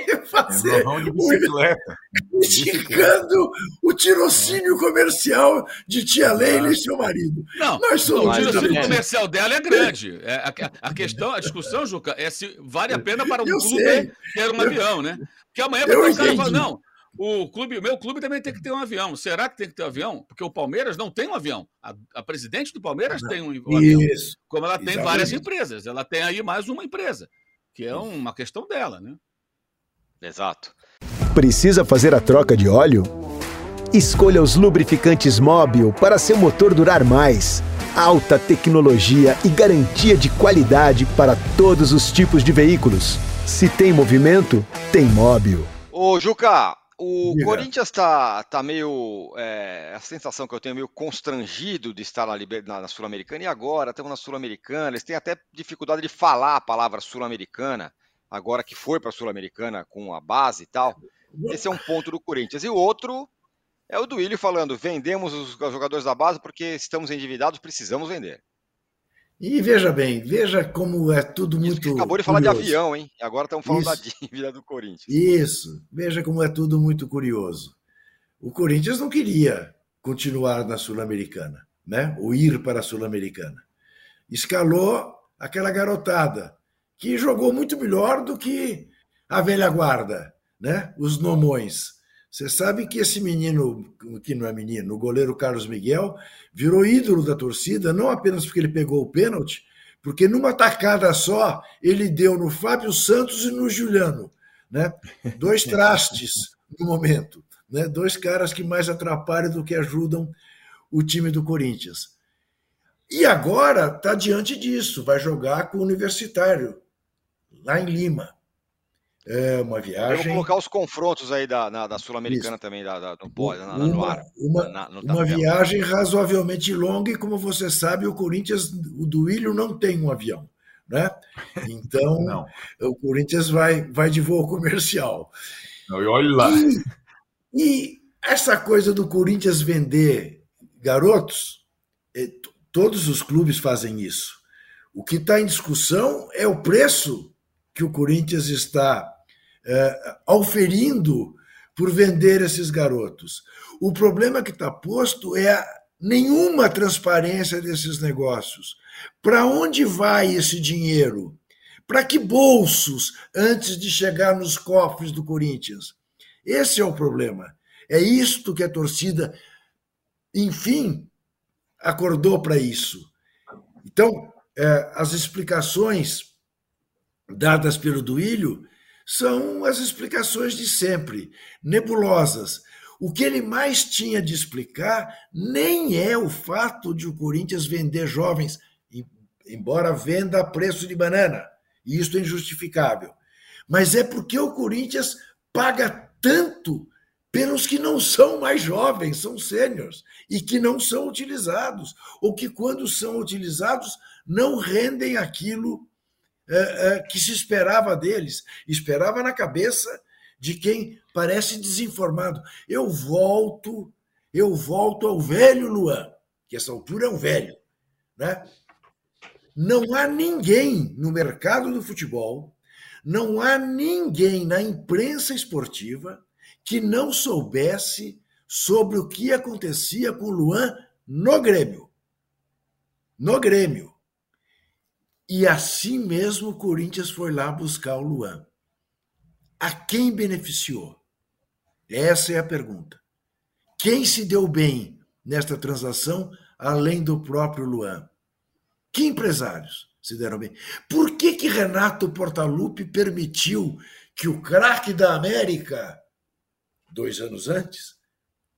fazer. De bicicleta. Criticando o tirocínio comercial de tia Leila e seu marido. Não, Nós somos não, o tirocínio comercial dela é grande. É, a, a, questão, a discussão, Juca, é se vale a pena para um eu clube sei. ter um eu, avião, né? Porque amanhã vai o cara falar, não, o clube, o meu clube também tem que ter um avião. Será que tem que ter um avião? Porque o Palmeiras não tem um avião. A, a presidente do Palmeiras tem um, um avião. Isso. Como ela tem Exatamente. várias empresas. Ela tem aí mais uma empresa, que é uma questão dela, né? Exato. Precisa fazer a troca de óleo? Escolha os lubrificantes Móbil para seu motor durar mais. Alta tecnologia e garantia de qualidade para todos os tipos de veículos. Se tem movimento, tem móvel. Ô, Juca, o Diga. Corinthians tá, tá meio. É, a sensação que eu tenho meio constrangido de estar na, na, na Sul-Americana e agora estamos na Sul-Americana. Eles têm até dificuldade de falar a palavra Sul-Americana, agora que foi para a Sul-Americana com a base e tal. Esse é um ponto do Corinthians. E o outro é o do Willi falando: vendemos os jogadores da base porque estamos endividados, precisamos vender. E veja bem, veja como é tudo muito. Acabou de falar curioso. de avião, hein? Agora estamos falando Isso. da dívida do Corinthians. Isso, veja como é tudo muito curioso. O Corinthians não queria continuar na Sul-Americana, né? Ou ir para a Sul-Americana. Escalou aquela garotada que jogou muito melhor do que a velha guarda, né? Os nomões. Você sabe que esse menino, que não é menino, o goleiro Carlos Miguel, virou ídolo da torcida, não apenas porque ele pegou o pênalti, porque numa tacada só ele deu no Fábio Santos e no Juliano, né? Dois trastes no momento, né? Dois caras que mais atrapalham do que ajudam o time do Corinthians. E agora está diante disso, vai jogar com o Universitário lá em Lima. É uma viagem. Vamos colocar os confrontos aí da, da, da Sul-Americana também, da, da, no, na, uma, no ar. Uma, na, no uma viagem razoavelmente longa, e como você sabe, o Corinthians, o Duílio não tem um avião. Né? Então, o Corinthians vai, vai de voo comercial. Não, e olha lá. E, e essa coisa do Corinthians vender garotos, é, todos os clubes fazem isso. O que está em discussão é o preço que o Corinthians está é, auferindo por vender esses garotos. O problema que está posto é a nenhuma transparência desses negócios. Para onde vai esse dinheiro? Para que bolsos antes de chegar nos cofres do Corinthians? Esse é o problema. É isto que a torcida, enfim, acordou para isso. Então, é, as explicações dadas pelo Duílio são as explicações de sempre, nebulosas. O que ele mais tinha de explicar nem é o fato de o Corinthians vender jovens, embora venda a preço de banana, e isso é injustificável. Mas é porque o Corinthians paga tanto pelos que não são mais jovens, são sêniores, e que não são utilizados, ou que, quando são utilizados, não rendem aquilo que se esperava deles, esperava na cabeça de quem parece desinformado. Eu volto, eu volto ao velho Luan, que essa altura é um velho, né? Não há ninguém no mercado do futebol, não há ninguém na imprensa esportiva que não soubesse sobre o que acontecia com o Luan no Grêmio. No Grêmio. E assim mesmo o Corinthians foi lá buscar o Luan. A quem beneficiou? Essa é a pergunta. Quem se deu bem nesta transação, além do próprio Luan? Que empresários se deram bem? Por que, que Renato Portaluppi permitiu que o craque da América, dois anos antes,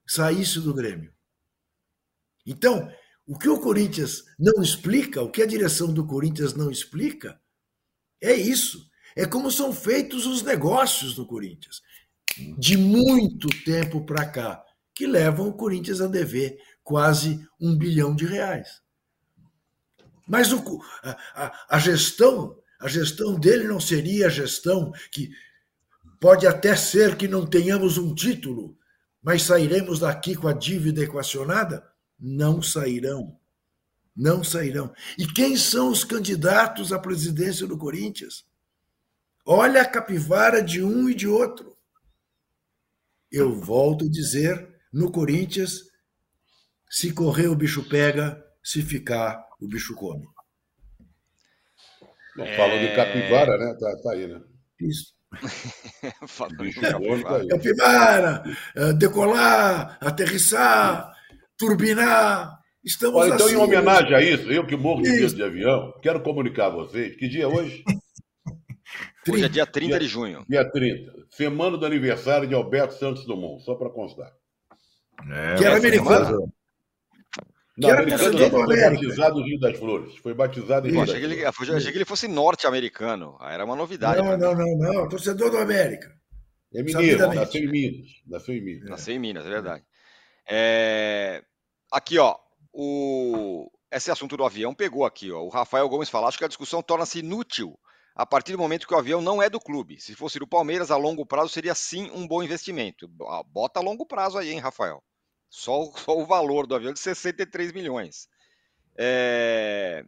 saísse do Grêmio? Então, o que o Corinthians não explica, o que a direção do Corinthians não explica, é isso. É como são feitos os negócios do Corinthians, de muito tempo para cá, que levam o Corinthians a dever quase um bilhão de reais. Mas o, a, a, a gestão, a gestão dele não seria a gestão que pode até ser que não tenhamos um título, mas sairemos daqui com a dívida equacionada? Não sairão. Não sairão. E quem são os candidatos à presidência do Corinthians? Olha a capivara de um e de outro. Eu volto a dizer: no Corinthians, se correr o bicho pega, se ficar o bicho come. Não, Falando de capivara, né? Tá, tá aí, né? Isso. bicho come, tá aí. Capivara, eh, decolar, aterrissar, turbinar. Estamos Olha, então, assim, em homenagem a isso, eu que morro de medo de avião, quero comunicar a vocês que dia é hoje? Hoje é dia 30 de junho. Dia 30. Semana do aniversário de Alberto Santos Dumont, só para constar. É, que era americano. Não, que era americano não, foi batizado no Rio das Flores. Foi batizado em Rio achei, que ele, achei que ele fosse norte-americano. Era uma novidade. Não, não, não, não. Torcedor do América. É mineiro, nasceu em Minas. Nasceu em Minas. Nasceu em Minas, é verdade. É... Aqui, ó. O... Esse assunto do avião pegou aqui, ó. O Rafael Gomes fala: acho que a discussão torna-se inútil a partir do momento que o avião não é do clube. Se fosse do Palmeiras, a longo prazo seria sim um bom investimento. Bota a longo prazo aí, hein, Rafael? Só, só o valor do avião de 63 milhões. É...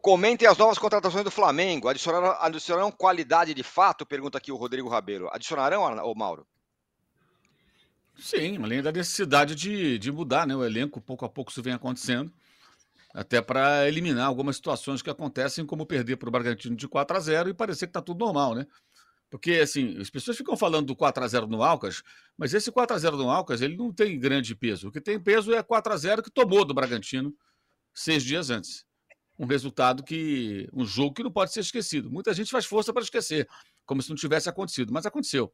Comentem as novas contratações do Flamengo. Adicionarão, adicionarão qualidade de fato? Pergunta aqui o Rodrigo Rabelo. Adicionarão, ô Mauro? Sim, além da necessidade de, de mudar né, o elenco, pouco a pouco isso vem acontecendo até para eliminar algumas situações que acontecem, como perder para o Bragantino de 4 a 0 e parecer que está tudo normal, né? Porque, assim, as pessoas ficam falando do 4 a 0 no Alcas, mas esse 4 a 0 no Alcas, ele não tem grande peso. O que tem peso é 4 a 0 que tomou do Bragantino seis dias antes. Um resultado que. um jogo que não pode ser esquecido. Muita gente faz força para esquecer, como se não tivesse acontecido, mas aconteceu.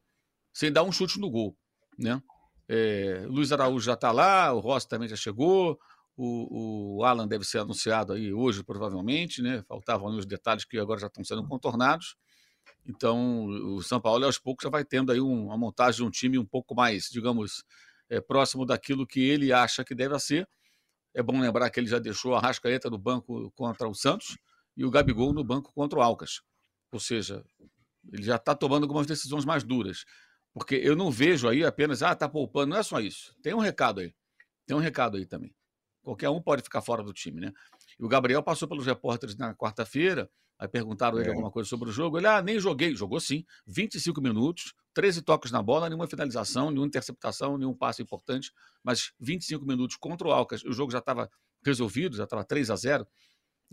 Sem dar um chute no gol, né? É, Luiz Araújo já está lá, o Rossi também já chegou, o, o, Alan deve ser anunciado aí hoje, provavelmente, né? Faltavam ali os detalhes que agora já estão sendo contornados. Então, o São Paulo, aos poucos, já vai tendo aí um, uma montagem de um time um pouco mais, digamos, é, próximo daquilo que ele acha que deve ser. É bom lembrar que ele já deixou a Rascaeta no banco contra o Santos e o Gabigol no banco contra o Alcas. Ou seja, ele já está tomando algumas decisões mais duras. Porque eu não vejo aí apenas, ah, está poupando. Não é só isso. Tem um recado aí. Tem um recado aí também. Qualquer um pode ficar fora do time, né? E o Gabriel passou pelos repórteres na quarta-feira, aí perguntaram é. ele alguma coisa sobre o jogo. Ele, ah, nem joguei. Jogou sim, 25 minutos, 13 toques na bola, nenhuma finalização, nenhuma interceptação, nenhum passe importante, mas 25 minutos contra o Alcas. O jogo já estava resolvido, já estava 3 a 0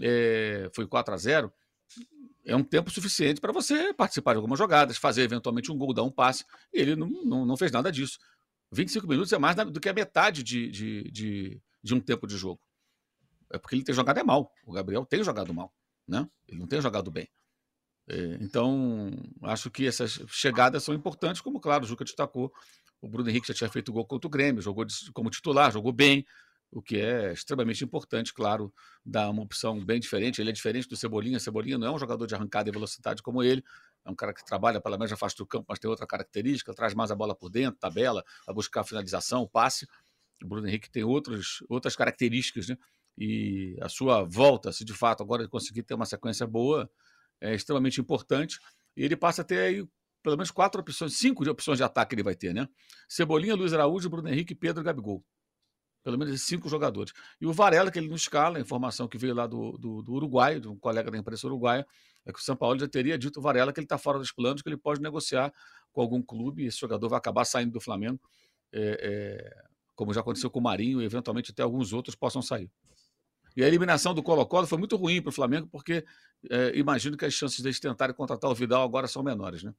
é, foi 4 a 0 é um tempo suficiente para você participar de algumas jogadas, fazer eventualmente um gol, dar um passe. Ele não, não, não fez nada disso. 25 minutos é mais do que a metade de, de, de, de um tempo de jogo. É porque ele tem jogado é mal. O Gabriel tem jogado mal, né? Ele não tem jogado bem. É, então, acho que essas chegadas são importantes, como, claro, o Juca destacou. O Bruno Henrique já tinha feito gol contra o Grêmio, jogou como titular, jogou bem, o que é extremamente importante, claro, dá uma opção bem diferente. Ele é diferente do Cebolinha. Cebolinha não é um jogador de arrancada e velocidade como ele, é um cara que trabalha pela média faixa do campo, mas tem outra característica, traz mais a bola por dentro, tabela, a buscar a finalização, o passe. O Bruno Henrique tem outros, outras características, né? e a sua volta, se de fato agora ele conseguir ter uma sequência boa, é extremamente importante. E ele passa a ter aí pelo menos quatro opções, cinco opções de ataque ele vai ter, né? Cebolinha, Luiz Araújo, Bruno Henrique, Pedro e Gabigol. Pelo menos cinco jogadores. E o Varela, que ele não escala, a informação que veio lá do, do, do Uruguai, de um colega da imprensa uruguaia, é que o São Paulo já teria dito o Varela que ele está fora dos planos, que ele pode negociar com algum clube e esse jogador vai acabar saindo do Flamengo, é, é, como já aconteceu com o Marinho e eventualmente até alguns outros possam sair. E a eliminação do Colo-Colo foi muito ruim para o Flamengo, porque é, imagino que as chances deles tentarem contratar o Vidal agora são menores, né?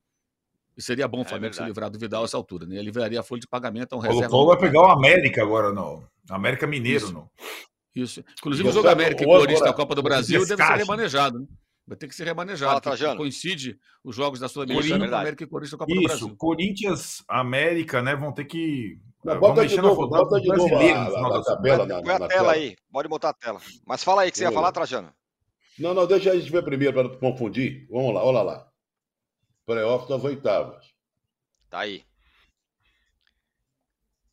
E seria bom o é Flamengo é se livrar do Vidal a essa altura, né? Ele livraria a folha de pagamento a um reserva. Colo vai pegar o América agora, não. América Mineiro, Isso. não. Isso. Inclusive, o jogo América e Corinthians da Copa do Brasil deve ser remanejado, né? Vai ter que ser remanejado. Fala, coincide os jogos da Sul-Americana com América e Corinthians da Copa Isso, do Brasil. Corinthians, América, né? Vão ter que. Não, bota de novo, bota de novo a, a, a tabela. Na, Põe a tela aí, pode botar a tela. Mas fala aí que você ia falar, Trajano. Não, não, deixa a gente ver primeiro para não confundir. Vamos lá, olha lá. Playoff das oitavas. Tá aí.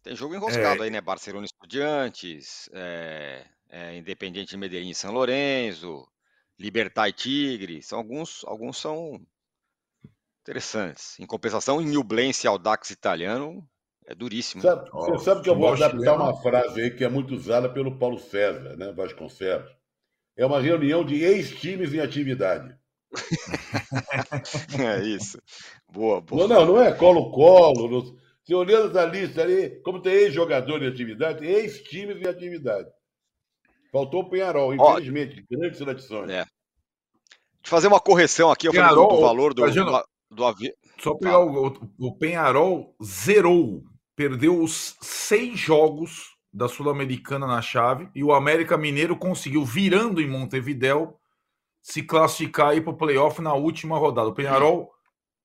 Tem jogo enroscado é... aí, né? Barcelona Estudiantes, é, é, Independiente de Medellín São Lourenço, Libertar e Tigre. São alguns, alguns são interessantes. Em compensação, em Nublense Audax italiano é duríssimo. Sabe, oh, você sabe que eu vou adaptar uma frase aí que é muito usada pelo Paulo César, né? Vasconcelos. É uma reunião de ex-times em atividade. é isso. Boa, boa. Não, não, não é colo-colo. Se olhando essa lista ali, como tem ex-jogador em atividade, ex-times em atividade. Faltou o Penharol, infelizmente, Ó, grandes tradições. É. Deixa eu fazer uma correção aqui, eu Penharol, falei do, valor do, do, do avião. Só pegar o, o Penharol zerou, perdeu os seis jogos da Sul-Americana na chave e o América Mineiro conseguiu, virando em Montevidéu, se classificar para o playoff na última rodada. O Penharol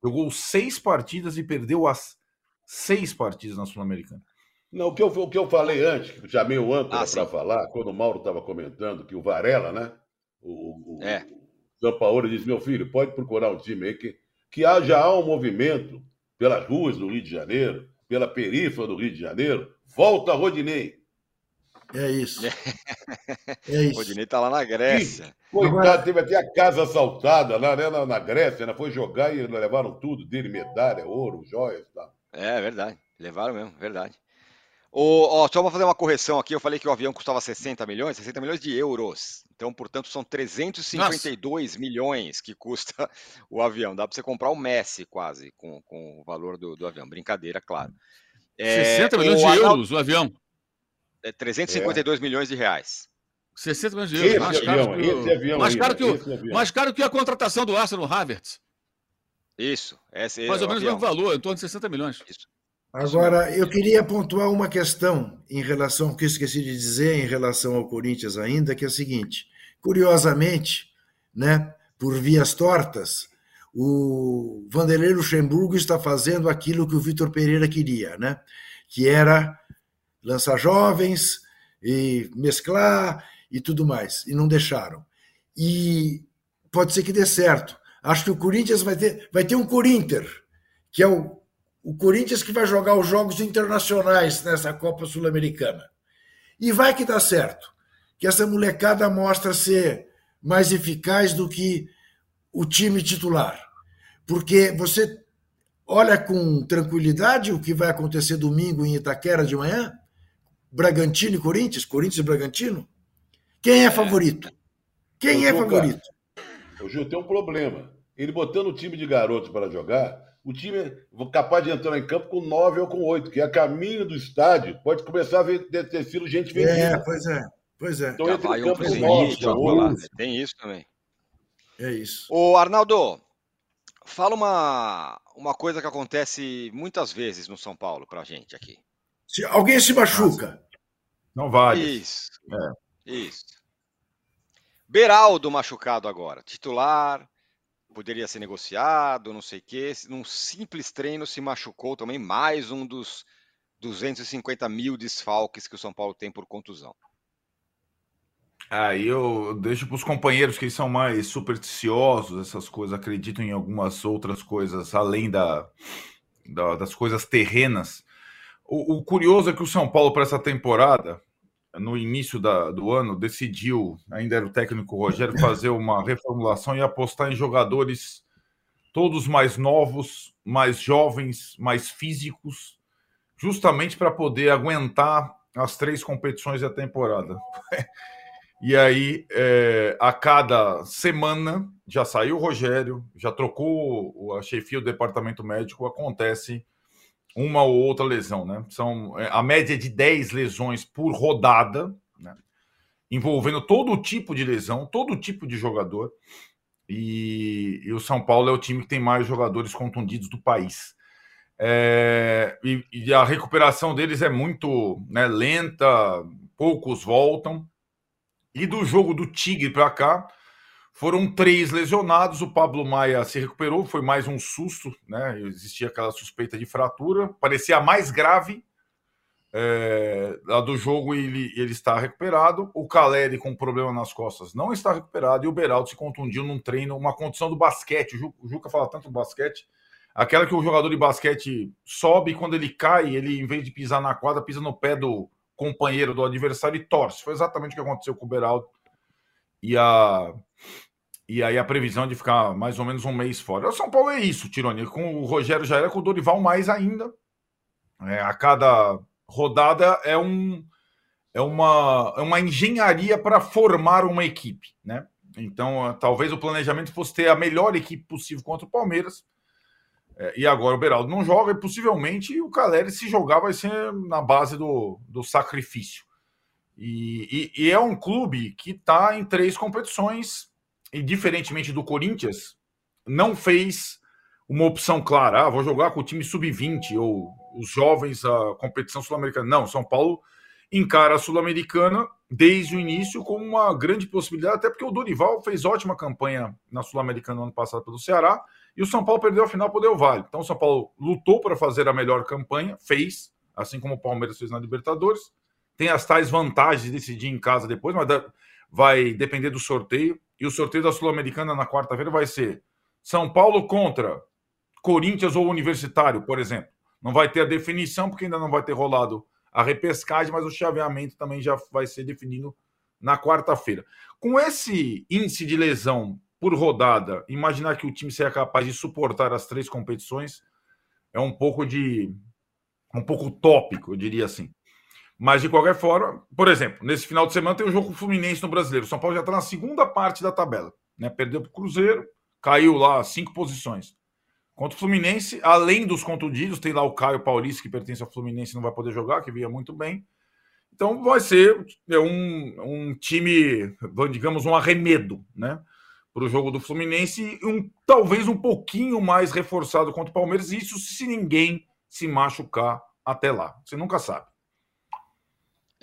jogou seis partidas e perdeu as seis partidas na Sul-Americana. Não, o que, eu, o que eu falei antes, que chamei o âncora ah, para falar, quando o Mauro estava comentando que o Varela, né? O, o, é. o São Paulo disse: meu filho, pode procurar um time aí que, que já há um movimento pelas ruas do Rio de Janeiro, pela periferia do Rio de Janeiro. Volta Rodinei. É isso. É isso. O Rodinei tá lá na Grécia. Coitado, teve até a casa assaltada lá né, na, na Grécia, né? Foi jogar e levaram tudo dele, medalha, ouro, joias tá. É verdade. Levaram mesmo, verdade. O, ó, só vou fazer uma correção aqui. Eu falei que o avião custava 60 milhões, 60 milhões de euros. Então, portanto, são 352 Nossa. milhões que custa o avião. Dá para você comprar o Messi quase com, com o valor do, do avião. Brincadeira, claro. É, 60 milhões de euros o avião. É 352 é. milhões de reais. 60 milhões de euros. mais, avião, caro que o, avião mais, caro que o, mais caro que a contratação do Arsenal Havertz. Isso. Esse mais ou menos o mesmo valor, em torno de 60 milhões. Isso. Agora, eu queria pontuar uma questão em relação ao que eu esqueci de dizer em relação ao Corinthians ainda, que é o seguinte: curiosamente, né, por vias tortas, o Vanderlei Luxemburgo está fazendo aquilo que o Vitor Pereira queria, né? Que era lançar jovens e mesclar e tudo mais, e não deixaram. E pode ser que dê certo. Acho que o Corinthians vai ter, vai ter um Corinter, que é o o Corinthians que vai jogar os jogos internacionais nessa Copa Sul-Americana. E vai que dá certo, que essa molecada mostra ser mais eficaz do que o time titular. Porque você olha com tranquilidade o que vai acontecer domingo em Itaquera de manhã, Bragantino e Corinthians, Corinthians e Bragantino. Quem é favorito? Quem é favorito? O Gil tem um problema. Ele botando o time de garotos para jogar, o time é capaz de entrar em campo com nove ou com oito, que é a caminho do estádio, pode começar a ver, ter sido gente vendida. É, pois é, pois é. Então entra em campo com nove, Tem isso também. É isso. O Arnaldo, fala uma, uma coisa que acontece muitas vezes no São Paulo pra gente aqui. Se alguém se machuca. Não vale. Isso. É. Isso. Beraldo machucado agora, titular, poderia ser negociado, não sei o quê. Num simples treino se machucou também mais um dos 250 mil desfalques que o São Paulo tem por contusão. Aí eu deixo para os companheiros que são mais supersticiosos, essas coisas, acreditam em algumas outras coisas além da, da das coisas terrenas. O, o, curioso é que o São Paulo, para essa temporada, no início da, do ano, decidiu, ainda era o técnico Rogério, fazer uma reformulação e apostar em jogadores todos mais novos, mais jovens, mais físicos, justamente para poder aguentar as três competições da temporada. e aí, é, a cada semana, já saiu o Rogério, já trocou a chefia do departamento médico, acontece uma ou outra lesão, né? São é, a média de 10 lesões por rodada, né? envolvendo todo tipo de lesão, todo tipo de jogador. E, e, o São Paulo é o time que tem mais jogadores contundidos do país. É, e, e, a recuperação deles é muito né, lenta, poucos voltam. E do jogo do Tigre para cá, foram três lesionados, o Pablo Maia se recuperou, foi mais um susto, né? Existia aquela suspeita de fratura, parecia a mais grave é, a do jogo ele, ele está recuperado. O Caleri com problema nas costas não está recuperado e o Beraldo se contundiu num treino, uma condição do basquete. O Juca fala tanto do basquete, aquela que o jogador de basquete sobe e quando ele cai, ele em vez de pisar na quadra, pisa no pé do companheiro do adversário e torce. Foi exatamente o que aconteceu com o Beraldo e a e aí a previsão é de ficar mais ou menos um mês fora. O São Paulo é isso, Tironi. Com o Rogério já era, com o Dorival mais ainda. É, a cada rodada é um é uma, é uma engenharia para formar uma equipe, né? Então, talvez o planejamento fosse ter a melhor equipe possível contra o Palmeiras. É, e agora o Beraldo não joga, e possivelmente o Caleri, se jogar, vai ser na base do, do sacrifício. E, e, e é um clube que está em três competições, e diferentemente do Corinthians, não fez uma opção clara, ah, vou jogar com o time sub-20 ou os jovens a competição sul-americana. Não, São Paulo encara a Sul-Americana desde o início como uma grande possibilidade, até porque o Dorival fez ótima campanha na Sul-Americana no ano passado pelo Ceará, e o São Paulo perdeu a final para o Del Valle. Então o São Paulo lutou para fazer a melhor campanha, fez, assim como o Palmeiras fez na Libertadores, tem as tais vantagens de decidir em casa depois, mas vai depender do sorteio. E o sorteio da Sul-Americana na quarta-feira vai ser São Paulo contra Corinthians ou Universitário, por exemplo. Não vai ter a definição, porque ainda não vai ter rolado a repescagem, mas o chaveamento também já vai ser definido na quarta-feira. Com esse índice de lesão por rodada, imaginar que o time seja capaz de suportar as três competições é um pouco de um pouco tópico, eu diria assim. Mas, de qualquer forma, por exemplo, nesse final de semana tem o jogo com o Fluminense no Brasileiro. O São Paulo já está na segunda parte da tabela. Né? Perdeu para o Cruzeiro, caiu lá cinco posições. Contra o Fluminense, além dos contundidos, tem lá o Caio Paulista, que pertence ao Fluminense, não vai poder jogar, que via muito bem. Então vai ser é um, um time, digamos, um arremedo, né? Para o jogo do Fluminense, um, talvez um pouquinho mais reforçado contra o Palmeiras, isso se ninguém se machucar até lá. Você nunca sabe.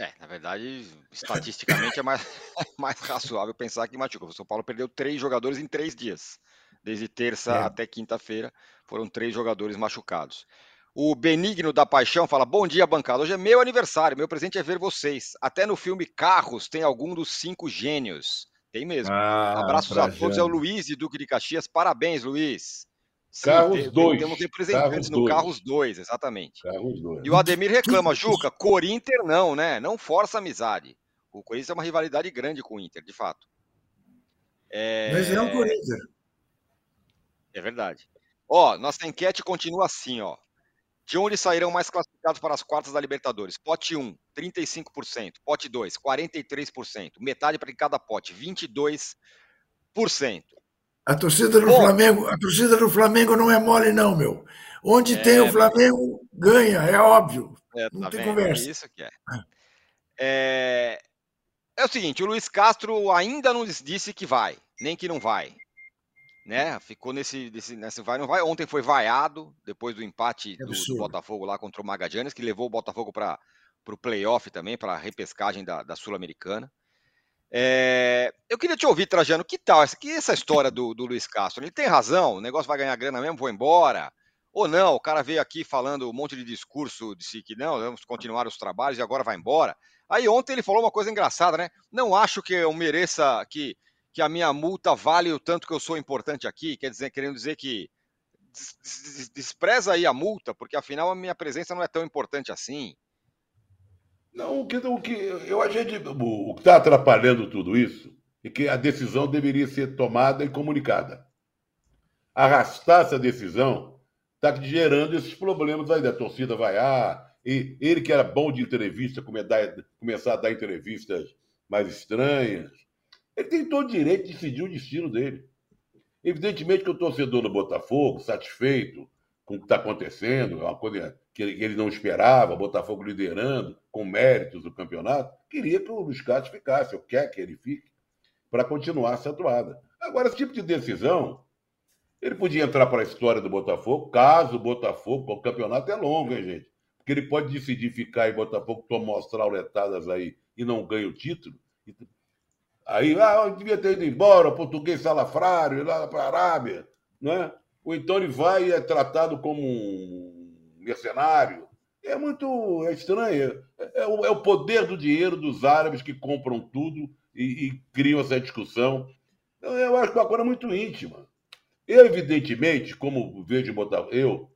É, na verdade, estatisticamente é mais, mais razoável pensar que machucou. O São Paulo perdeu três jogadores em três dias. Desde terça é. até quinta-feira, foram três jogadores machucados. O Benigno da Paixão fala: Bom dia, bancada. Hoje é meu aniversário. Meu presente é ver vocês. Até no filme Carros tem algum dos cinco gênios. Tem mesmo. Ah, Abraços a todos. É o Luiz e Duque de Caxias. Parabéns, Luiz. Sim, Carros 2. Temos representantes Carros no dois. Carros 2, exatamente. Carros 2. E o Ademir reclama, Juca, Corinter não, né? Não força amizade. O Corinthians é uma rivalidade grande com o Inter, de fato. É... Mas é um Corinthians. É verdade. Ó, nossa enquete continua assim, ó. De onde sairão mais classificados para as quartas da Libertadores? Pote 1, 35%. Pote 2, 43%. Metade para cada pote, 22%. A torcida do Bom, Flamengo, a torcida do Flamengo não é mole não, meu. Onde é, tem o Flamengo ganha, é óbvio. É, não tá tem vendo? conversa. É isso que é. é. É o seguinte, o Luiz Castro ainda não disse que vai, nem que não vai. Né? Ficou nesse, nesse, nesse vai não vai. Ontem foi vaiado depois do empate do, do, Botafogo lá contra o Magadianes, que levou o Botafogo para o playoff também, para a repescagem da, da Sul-Americana. É, eu queria te ouvir, Trajano, que tal essa, que essa história do, do Luiz Castro? Ele tem razão, o negócio vai ganhar grana mesmo, vou embora. Ou não, o cara veio aqui falando um monte de discurso, disse que não, vamos continuar os trabalhos e agora vai embora. Aí ontem ele falou uma coisa engraçada, né? Não acho que eu mereça que, que a minha multa vale o tanto que eu sou importante aqui, quer dizer, querendo dizer que despreza aí a multa, porque afinal a minha presença não é tão importante assim. Não, o que, o que eu achei de, o que está atrapalhando tudo isso é que a decisão deveria ser tomada e comunicada. Arrastar essa decisão está gerando esses problemas aí da torcida vaiar. E ele que era bom de entrevista, começar a dar entrevistas mais estranhas. Ele tem todo o direito de decidir o destino dele. Evidentemente que o torcedor do Botafogo, satisfeito com o que está acontecendo, é uma coisa que ele não esperava, Botafogo liderando, com méritos do campeonato, queria que o Luiz Carlos ficasse, ou quer que ele fique, para continuar essa atuada. Agora, esse tipo de decisão, ele podia entrar para a história do Botafogo, caso o Botafogo, o campeonato é longo, hein, gente? Porque ele pode decidir ficar e Botafogo tomar as trauletadas aí e não ganha o título. Aí, ah, devia ter ido embora, português salafrário, lá para a Arábia, né? Ou então ele vai e é tratado como um mercenário. É muito é estranho. É, é, o, é o poder do dinheiro dos árabes que compram tudo e, e criam essa discussão. Eu, eu acho que é uma coisa muito íntima. Eu, evidentemente, como vejo Botafogo, eu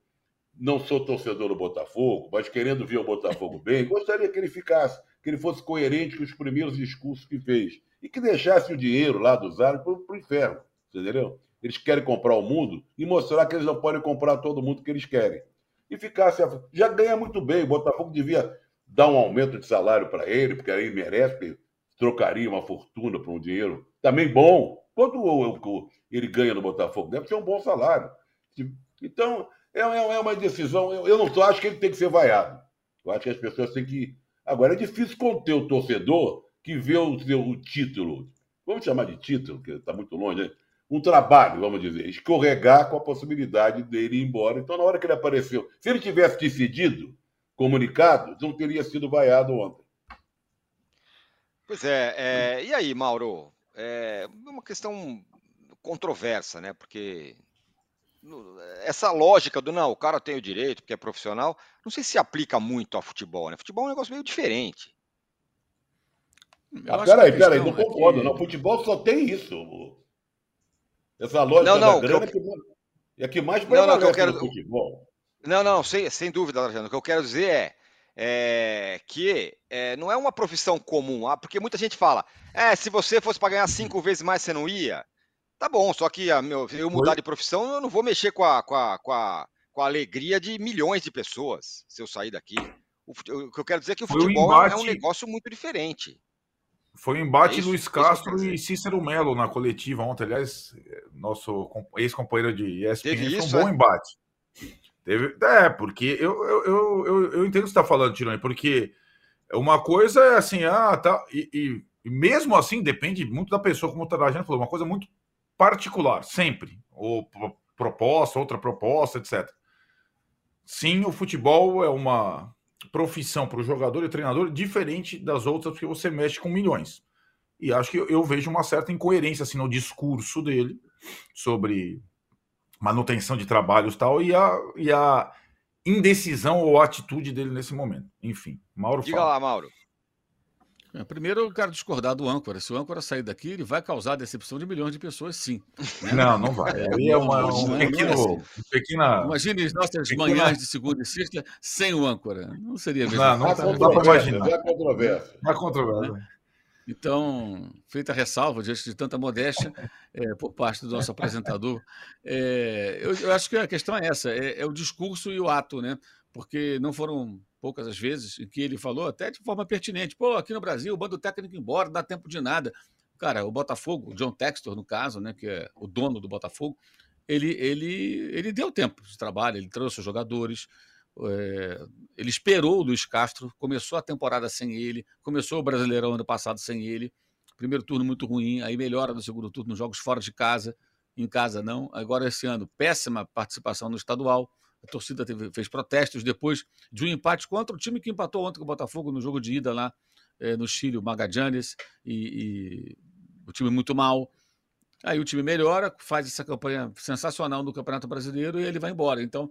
não sou torcedor do Botafogo, mas querendo ver o Botafogo bem, gostaria que ele ficasse, que ele fosse coerente com os primeiros discursos que fez e que deixasse o dinheiro lá dos árabes para o inferno, entendeu? Eles querem comprar o mundo e mostrar que eles não podem comprar todo mundo que eles querem. E ficasse. Já ganha muito bem. O Botafogo devia dar um aumento de salário para ele, porque aí merece, trocaria uma fortuna por um dinheiro também bom. Quanto ele ganha no Botafogo? Deve ser um bom salário. Então, é, é, é uma decisão. Eu não acho que ele tem que ser vaiado. Eu acho que as pessoas têm que. Agora, é difícil conter o torcedor que vê o, o título, vamos chamar de título, que está muito longe, né? Um trabalho, vamos dizer, escorregar com a possibilidade dele ir embora. Então, na hora que ele apareceu, se ele tivesse decidido, comunicado, não teria sido vaiado ontem. Pois é, é e aí, Mauro? É uma questão controversa, né? Porque essa lógica do não, o cara tem o direito, porque é profissional, não sei se aplica muito ao futebol, né? Futebol é um negócio meio diferente. Ah, peraí, peraí, não concordo, é que... não. Futebol só tem isso. Essa lógica não, não, da grana eu... é, que mais não, não, que eu quero... futebol. Não, não, sem, sem dúvida, Arjano. O que eu quero dizer é, é que é, não é uma profissão comum, ah, porque muita gente fala, é, se você fosse para ganhar cinco vezes mais, você não ia. Tá bom, só que a, meu, eu mudar de profissão, eu não vou mexer com a, com, a, com, a, com a alegria de milhões de pessoas se eu sair daqui. O, o que eu quero dizer é que o futebol é um negócio muito diferente. Foi um embate é isso, Luiz Castro e Cícero Melo na coletiva ontem. Aliás, nosso ex-companheiro de ESPN foi um bom é? embate. Teve, é, porque eu, eu, eu, eu, eu entendo o que você está falando, Tirone, porque uma coisa é assim, ah, tá. E, e, e, mesmo assim, depende muito da pessoa, como o Tarajano falou, uma coisa muito particular, sempre. Ou proposta, outra proposta, etc. Sim, o futebol é uma profissão para o jogador e treinador diferente das outras, porque você mexe com milhões. E acho que eu, vejo uma certa incoerência assim, no discurso dele sobre manutenção de trabalhos e tal, e a, e a indecisão ou atitude dele nesse momento. Enfim, Mauro Diga fala. lá, Mauro. É, primeiro, eu quero discordar do âncora. Se o âncora sair daqui, ele vai causar decepção de milhões de pessoas, sim. Né? Não, não vai. É, é uma, um pequeno, pequena... Imagine as nossas pequena... manhãs de segunda e sexta sem o âncora. Não seria mesmo. Não, não, não dá para imaginar. É controvérsia. É controvérsia. Então, feita a ressalva diante de tanta modéstia é, por parte do nosso apresentador, é, eu, eu, acho que a questão é essa: é, é, o discurso e o ato, né? Porque não foram poucas as vezes em que ele falou, até de forma pertinente, pô, aqui no Brasil, o bando técnico embora, não dá tempo de nada. Cara, o Botafogo, o John Textor, no caso, né, que é o dono do Botafogo, ele, ele, ele deu tempo de trabalho, ele trouxe os jogadores, é, ele esperou o Luiz Castro, começou a temporada sem ele, começou o Brasileirão ano passado sem ele, primeiro turno muito ruim, aí melhora no segundo turno nos jogos fora de casa, em casa não. Agora esse ano, péssima participação no estadual, a torcida teve, fez protestos depois de um empate contra o time que empatou ontem com o Botafogo no jogo de ida lá é, no Chile, o Magallanes, e, e, o time muito mal. Aí o time melhora, faz essa campanha sensacional no Campeonato Brasileiro e ele vai embora. Então,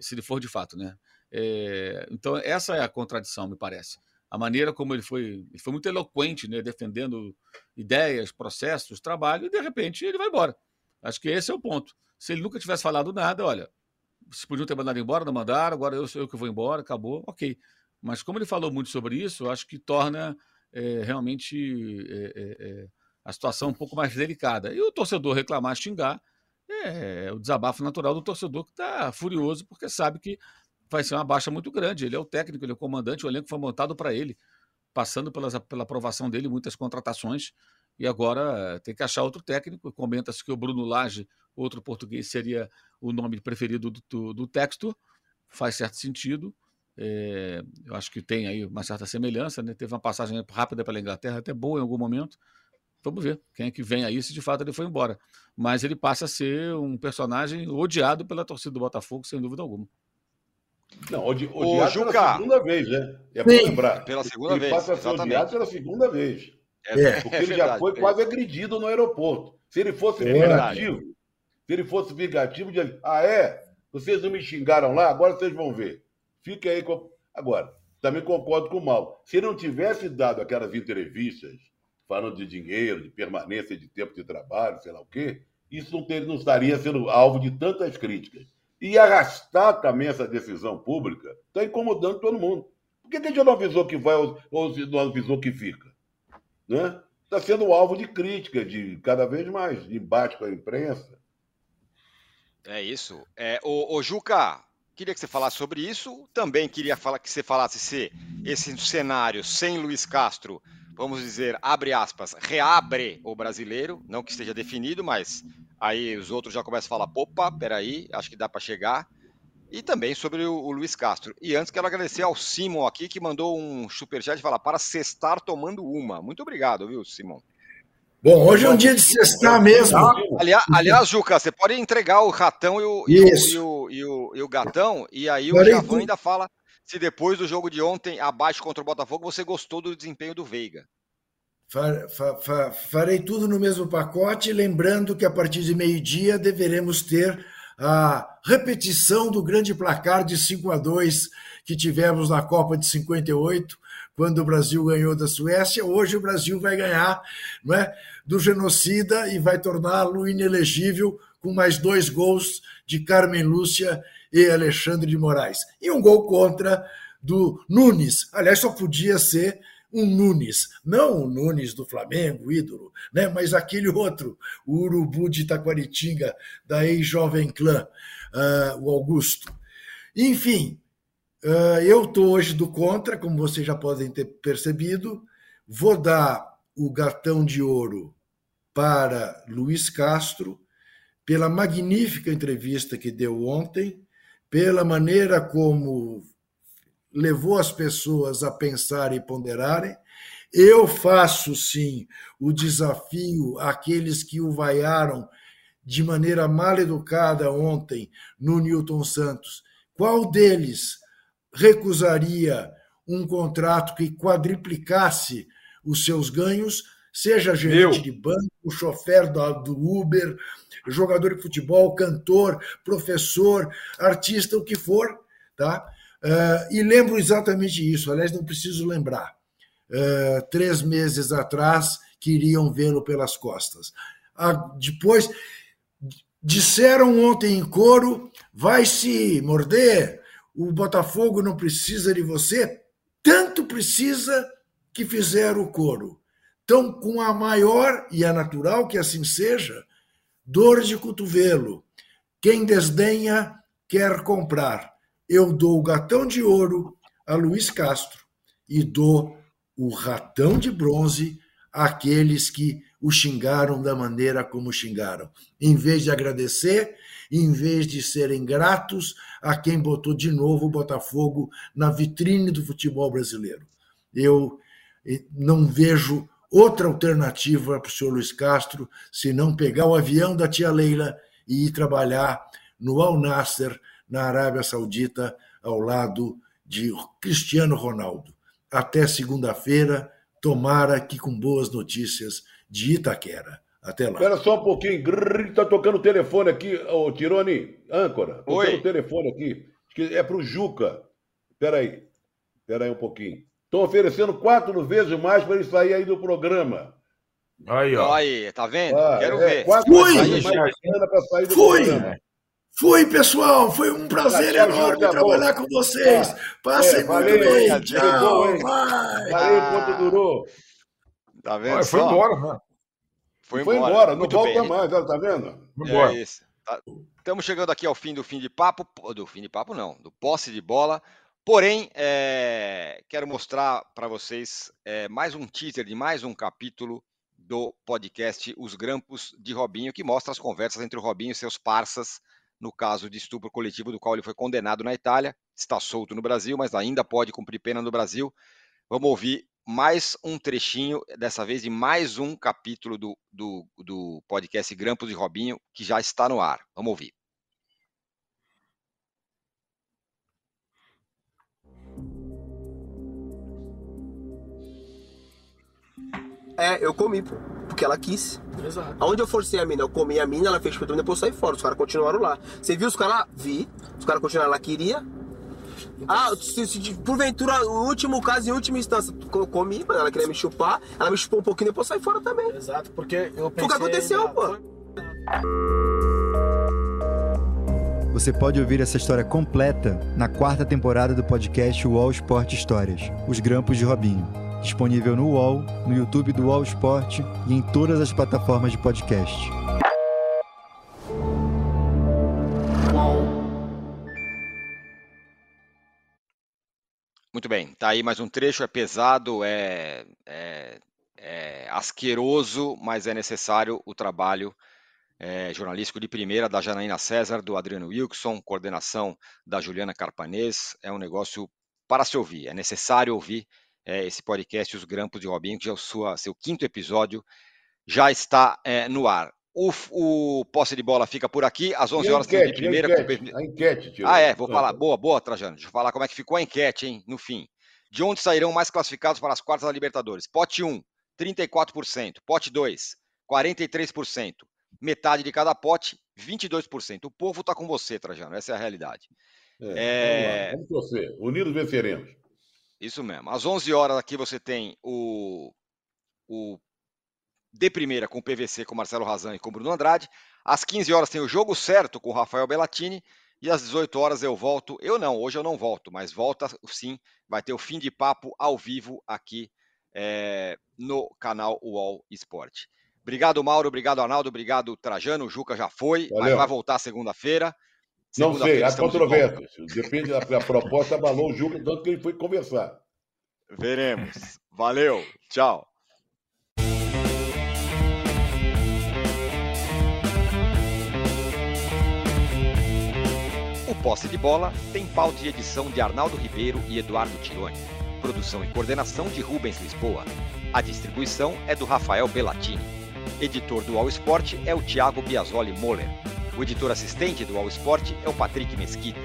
se ele for de fato, né? É, então, essa é a contradição, me parece. A maneira como ele foi, ele foi muito eloquente, né? Defendendo ideias, processos, trabalho, e de repente ele vai embora. Acho que esse é o ponto. Se ele nunca tivesse falado nada, olha, se podiam ter mandado embora, não mandaram, agora eu sou eu que vou embora, acabou, ok. Mas como ele falou muito sobre isso, acho que torna é, realmente é, é, a situação um pouco mais delicada. E o torcedor reclamar, xingar, é, o desabafo natural do torcedor que está furioso porque sabe que vai ser uma baixa muito grande. Ele é o técnico, ele é o comandante, o elenco foi montado para ele, passando pelas, pela aprovação dele, muitas contratações, e agora tem que achar outro técnico. Comenta-se que o Bruno Lage, outro português, seria o nome preferido do, do, do texto, faz certo sentido. É, eu acho que tem aí uma certa semelhança, né? Teve uma passagem rápida pela Inglaterra, até boa em algum momento. Vamos ver quem é que vem aí, se de fato ele foi embora. Mas ele passa a ser um personagem odiado pela torcida do Botafogo, sem dúvida alguma. Não, odi odiado Juca. pela segunda vez, né? É para lembrar. Pela segunda ele vez. Ele passa a ser exatamente. odiado pela segunda vez. É, é. Porque é ele verdade, já foi é. quase agredido no aeroporto. Se ele fosse é vingativo, se ele fosse vingativo, de... ah, é? Vocês não me xingaram lá, agora vocês vão ver. Fique aí com. Agora, também concordo com o Mal. Se ele não tivesse dado aquelas entrevistas falando de dinheiro, de permanência de tempo de trabalho, sei lá o quê, isso não, ter, não estaria sendo alvo de tantas críticas. E arrastar também essa decisão pública está incomodando todo mundo. Por que, a gente não avisou que vai ou não avisou que fica? Né? Está sendo alvo de crítica, de cada vez mais, de embate com a imprensa. É isso. É, o, o Juca, Queria que você falasse sobre isso. Também queria falar que você falasse se esse cenário sem Luiz Castro, vamos dizer, abre aspas, reabre o brasileiro, não que esteja definido, mas aí os outros já começam a falar, opa, peraí, acho que dá para chegar. E também sobre o, o, Luiz Castro. E antes quero agradecer ao Simon aqui, que mandou um superchat e falar para cestar tomando uma. Muito obrigado, viu, Simon? Bom, hoje é um dia de sextar mesmo. Aliás, aliás, Juca, você pode entregar o ratão e o, e o, e o, e o, e o gatão, e aí o Javão ainda fala se depois do jogo de ontem, abaixo contra o Botafogo, você gostou do desempenho do Veiga. Farei tudo no mesmo pacote, lembrando que a partir de meio-dia deveremos ter a repetição do grande placar de 5 a 2 que tivemos na Copa de 58, quando o Brasil ganhou da Suécia. Hoje o Brasil vai ganhar não é, do genocida e vai torná-lo inelegível com mais dois gols de Carmen Lúcia e Alexandre de Moraes. E um gol contra do Nunes. Aliás, só podia ser um Nunes, não o Nunes do Flamengo, ídolo, né? mas aquele outro, o Urubu de Itaquaritinga, da ex-Jovem Clã, uh, o Augusto. Enfim, eu estou hoje do contra, como vocês já podem ter percebido, vou dar o gatão de ouro para Luiz Castro, pela magnífica entrevista que deu ontem, pela maneira como levou as pessoas a pensar e ponderarem. Eu faço sim o desafio àqueles que o vaiaram de maneira mal educada ontem no Newton Santos. Qual deles recusaria um contrato que quadriplicasse os seus ganhos, seja gerente de banco, chofer do Uber, jogador de futebol, cantor, professor, artista, o que for, tá? Uh, e lembro exatamente isso, aliás, não preciso lembrar. Uh, três meses atrás, queriam vê-lo pelas costas. Uh, depois, disseram ontem em coro: vai se morder, o Botafogo não precisa de você, tanto precisa que fizeram o coro. Então, com a maior, e é natural que assim seja, dor de cotovelo. Quem desdenha quer comprar. Eu dou o gatão de ouro a Luiz Castro e dou o ratão de bronze àqueles que o xingaram da maneira como xingaram. Em vez de agradecer, em vez de serem gratos a quem botou de novo o Botafogo na vitrine do futebol brasileiro. Eu eh, não vejo outra alternativa para o senhor Luiz Castro se não pegar o avião da tia Leila e ir trabalhar no Al Nasser, na Arábia Saudita, ao lado de Cristiano Ronaldo. Até segunda-feira, tomara que com boas notícias de Itaquera. Até lá. Espera só um pouquinho. Está tocando o telefone aqui, ô Tirone, âncora. Tocando o telefone aqui. É para o Juca. Espera aí. Espera aí um pouquinho. Estão oferecendo quatro vezes mais para ele sair aí do programa. Aí, ó. Aí, tá vendo? Ah, Quero é, ver. Quatro Fui! para sair do Fui! programa. Fui, pessoal. Foi um prazer tá, enorme tchau, trabalhar com vocês. Passem é, muito valeu, bem. Tchau. Valeu, quanto durou. Tá vendo? foi embora, né? Foi embora. Foi embora. Não volta mais, tá vendo? Foi embora. É isso. Tá. Estamos chegando aqui ao fim do fim de papo. Do fim de papo, não. Do posse de bola. Porém, é, quero mostrar para vocês é, mais um teaser de mais um capítulo do podcast Os Grampos de Robinho, que mostra as conversas entre o Robinho e seus parças no caso de estupro coletivo do qual ele foi condenado na Itália, está solto no Brasil, mas ainda pode cumprir pena no Brasil. Vamos ouvir mais um trechinho, dessa vez de mais um capítulo do, do, do podcast Grampos de Robinho, que já está no ar. Vamos ouvir. É, eu comi, pô. Porque ela quis. Exato. Aonde eu forcei a mina, eu comi a mina, ela fez pra depois saí fora. Os caras continuaram lá. Você viu os caras lá? Vi. Os caras continuaram lá, queria. Então, ah, se, se, porventura, o último caso, em última instância, eu comi, mas ela queria me chupar, ela me chupou um pouquinho, depois saí fora também. Exato, porque eu pensei... Foi o que aconteceu, pô. Você pode ouvir essa história completa na quarta temporada do podcast Wall Sport Histórias, Os Grampos de Robinho disponível no UOL, no YouTube do UOL Esporte e em todas as plataformas de podcast. Muito bem, tá aí mais um trecho, é pesado, é, é, é asqueroso, mas é necessário o trabalho é, jornalístico de primeira da Janaína César, do Adriano Wilson, coordenação da Juliana Carpanês, é um negócio para se ouvir, é necessário ouvir é, esse podcast Os Grampos de Robinho, que já é o sua, seu quinto episódio, já está é, no ar. O, o, posse de bola fica por aqui, às 11 horas enquete, de primeira. A enquete, a enquete tio. Ah, é, vou falar. Boa, boa, Trajano. Deixa eu falar como é que ficou a enquete, hein, no fim. De onde sairão mais classificados para as quartas da Libertadores? Pote 1, 34%. Pote 2, 43%. Metade de cada pote, 22%. O povo está com você, Trajano. Essa é a realidade. É, é... Vamos, vamos torcer. Unidos venceremos. Isso mesmo. Às 11 horas aqui você tem o, o de primeira com o PVC, com Marcelo Razan e com Bruno Andrade. Às 15 horas tem o jogo certo com o Rafael Bellatini. E às 18 horas eu volto. Eu não, hoje eu não volto, mas volta sim. Vai ter o fim de papo ao vivo aqui é, no canal UOL Esporte. Obrigado, Mauro. Obrigado, Arnaldo. Obrigado, Trajano. O Juca já foi, Valeu. mas vai voltar segunda-feira. Não sei, há controvérsias. Depende da, da proposta, abalou o Juca, tanto que ele foi conversar. Veremos. Valeu. Tchau. Posse de Bola tem pauta de edição de Arnaldo Ribeiro e Eduardo Tironi. Produção e coordenação de Rubens Lisboa. A distribuição é do Rafael Bellatini. Editor do All Sport é o Thiago Biasoli Moller. O editor assistente do All Sport é o Patrick Mesquita.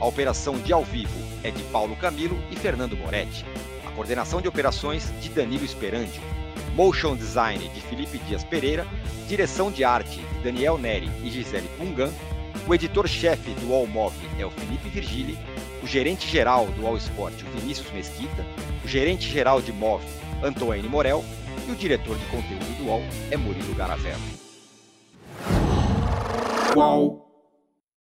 A operação de ao vivo é de Paulo Camilo e Fernando Moretti. A coordenação de operações de Danilo Esperandio. Motion Design de Felipe Dias Pereira. Direção de arte de Daniel Neri e Gisele Pungan. O editor-chefe do All Mob é o Felipe Virgili. O gerente-geral do All Sport, o Vinícius Mesquita. O gerente-geral de MOV, Antoine Morel. E o diretor de conteúdo do UOL é Murilo Garavello. Qual?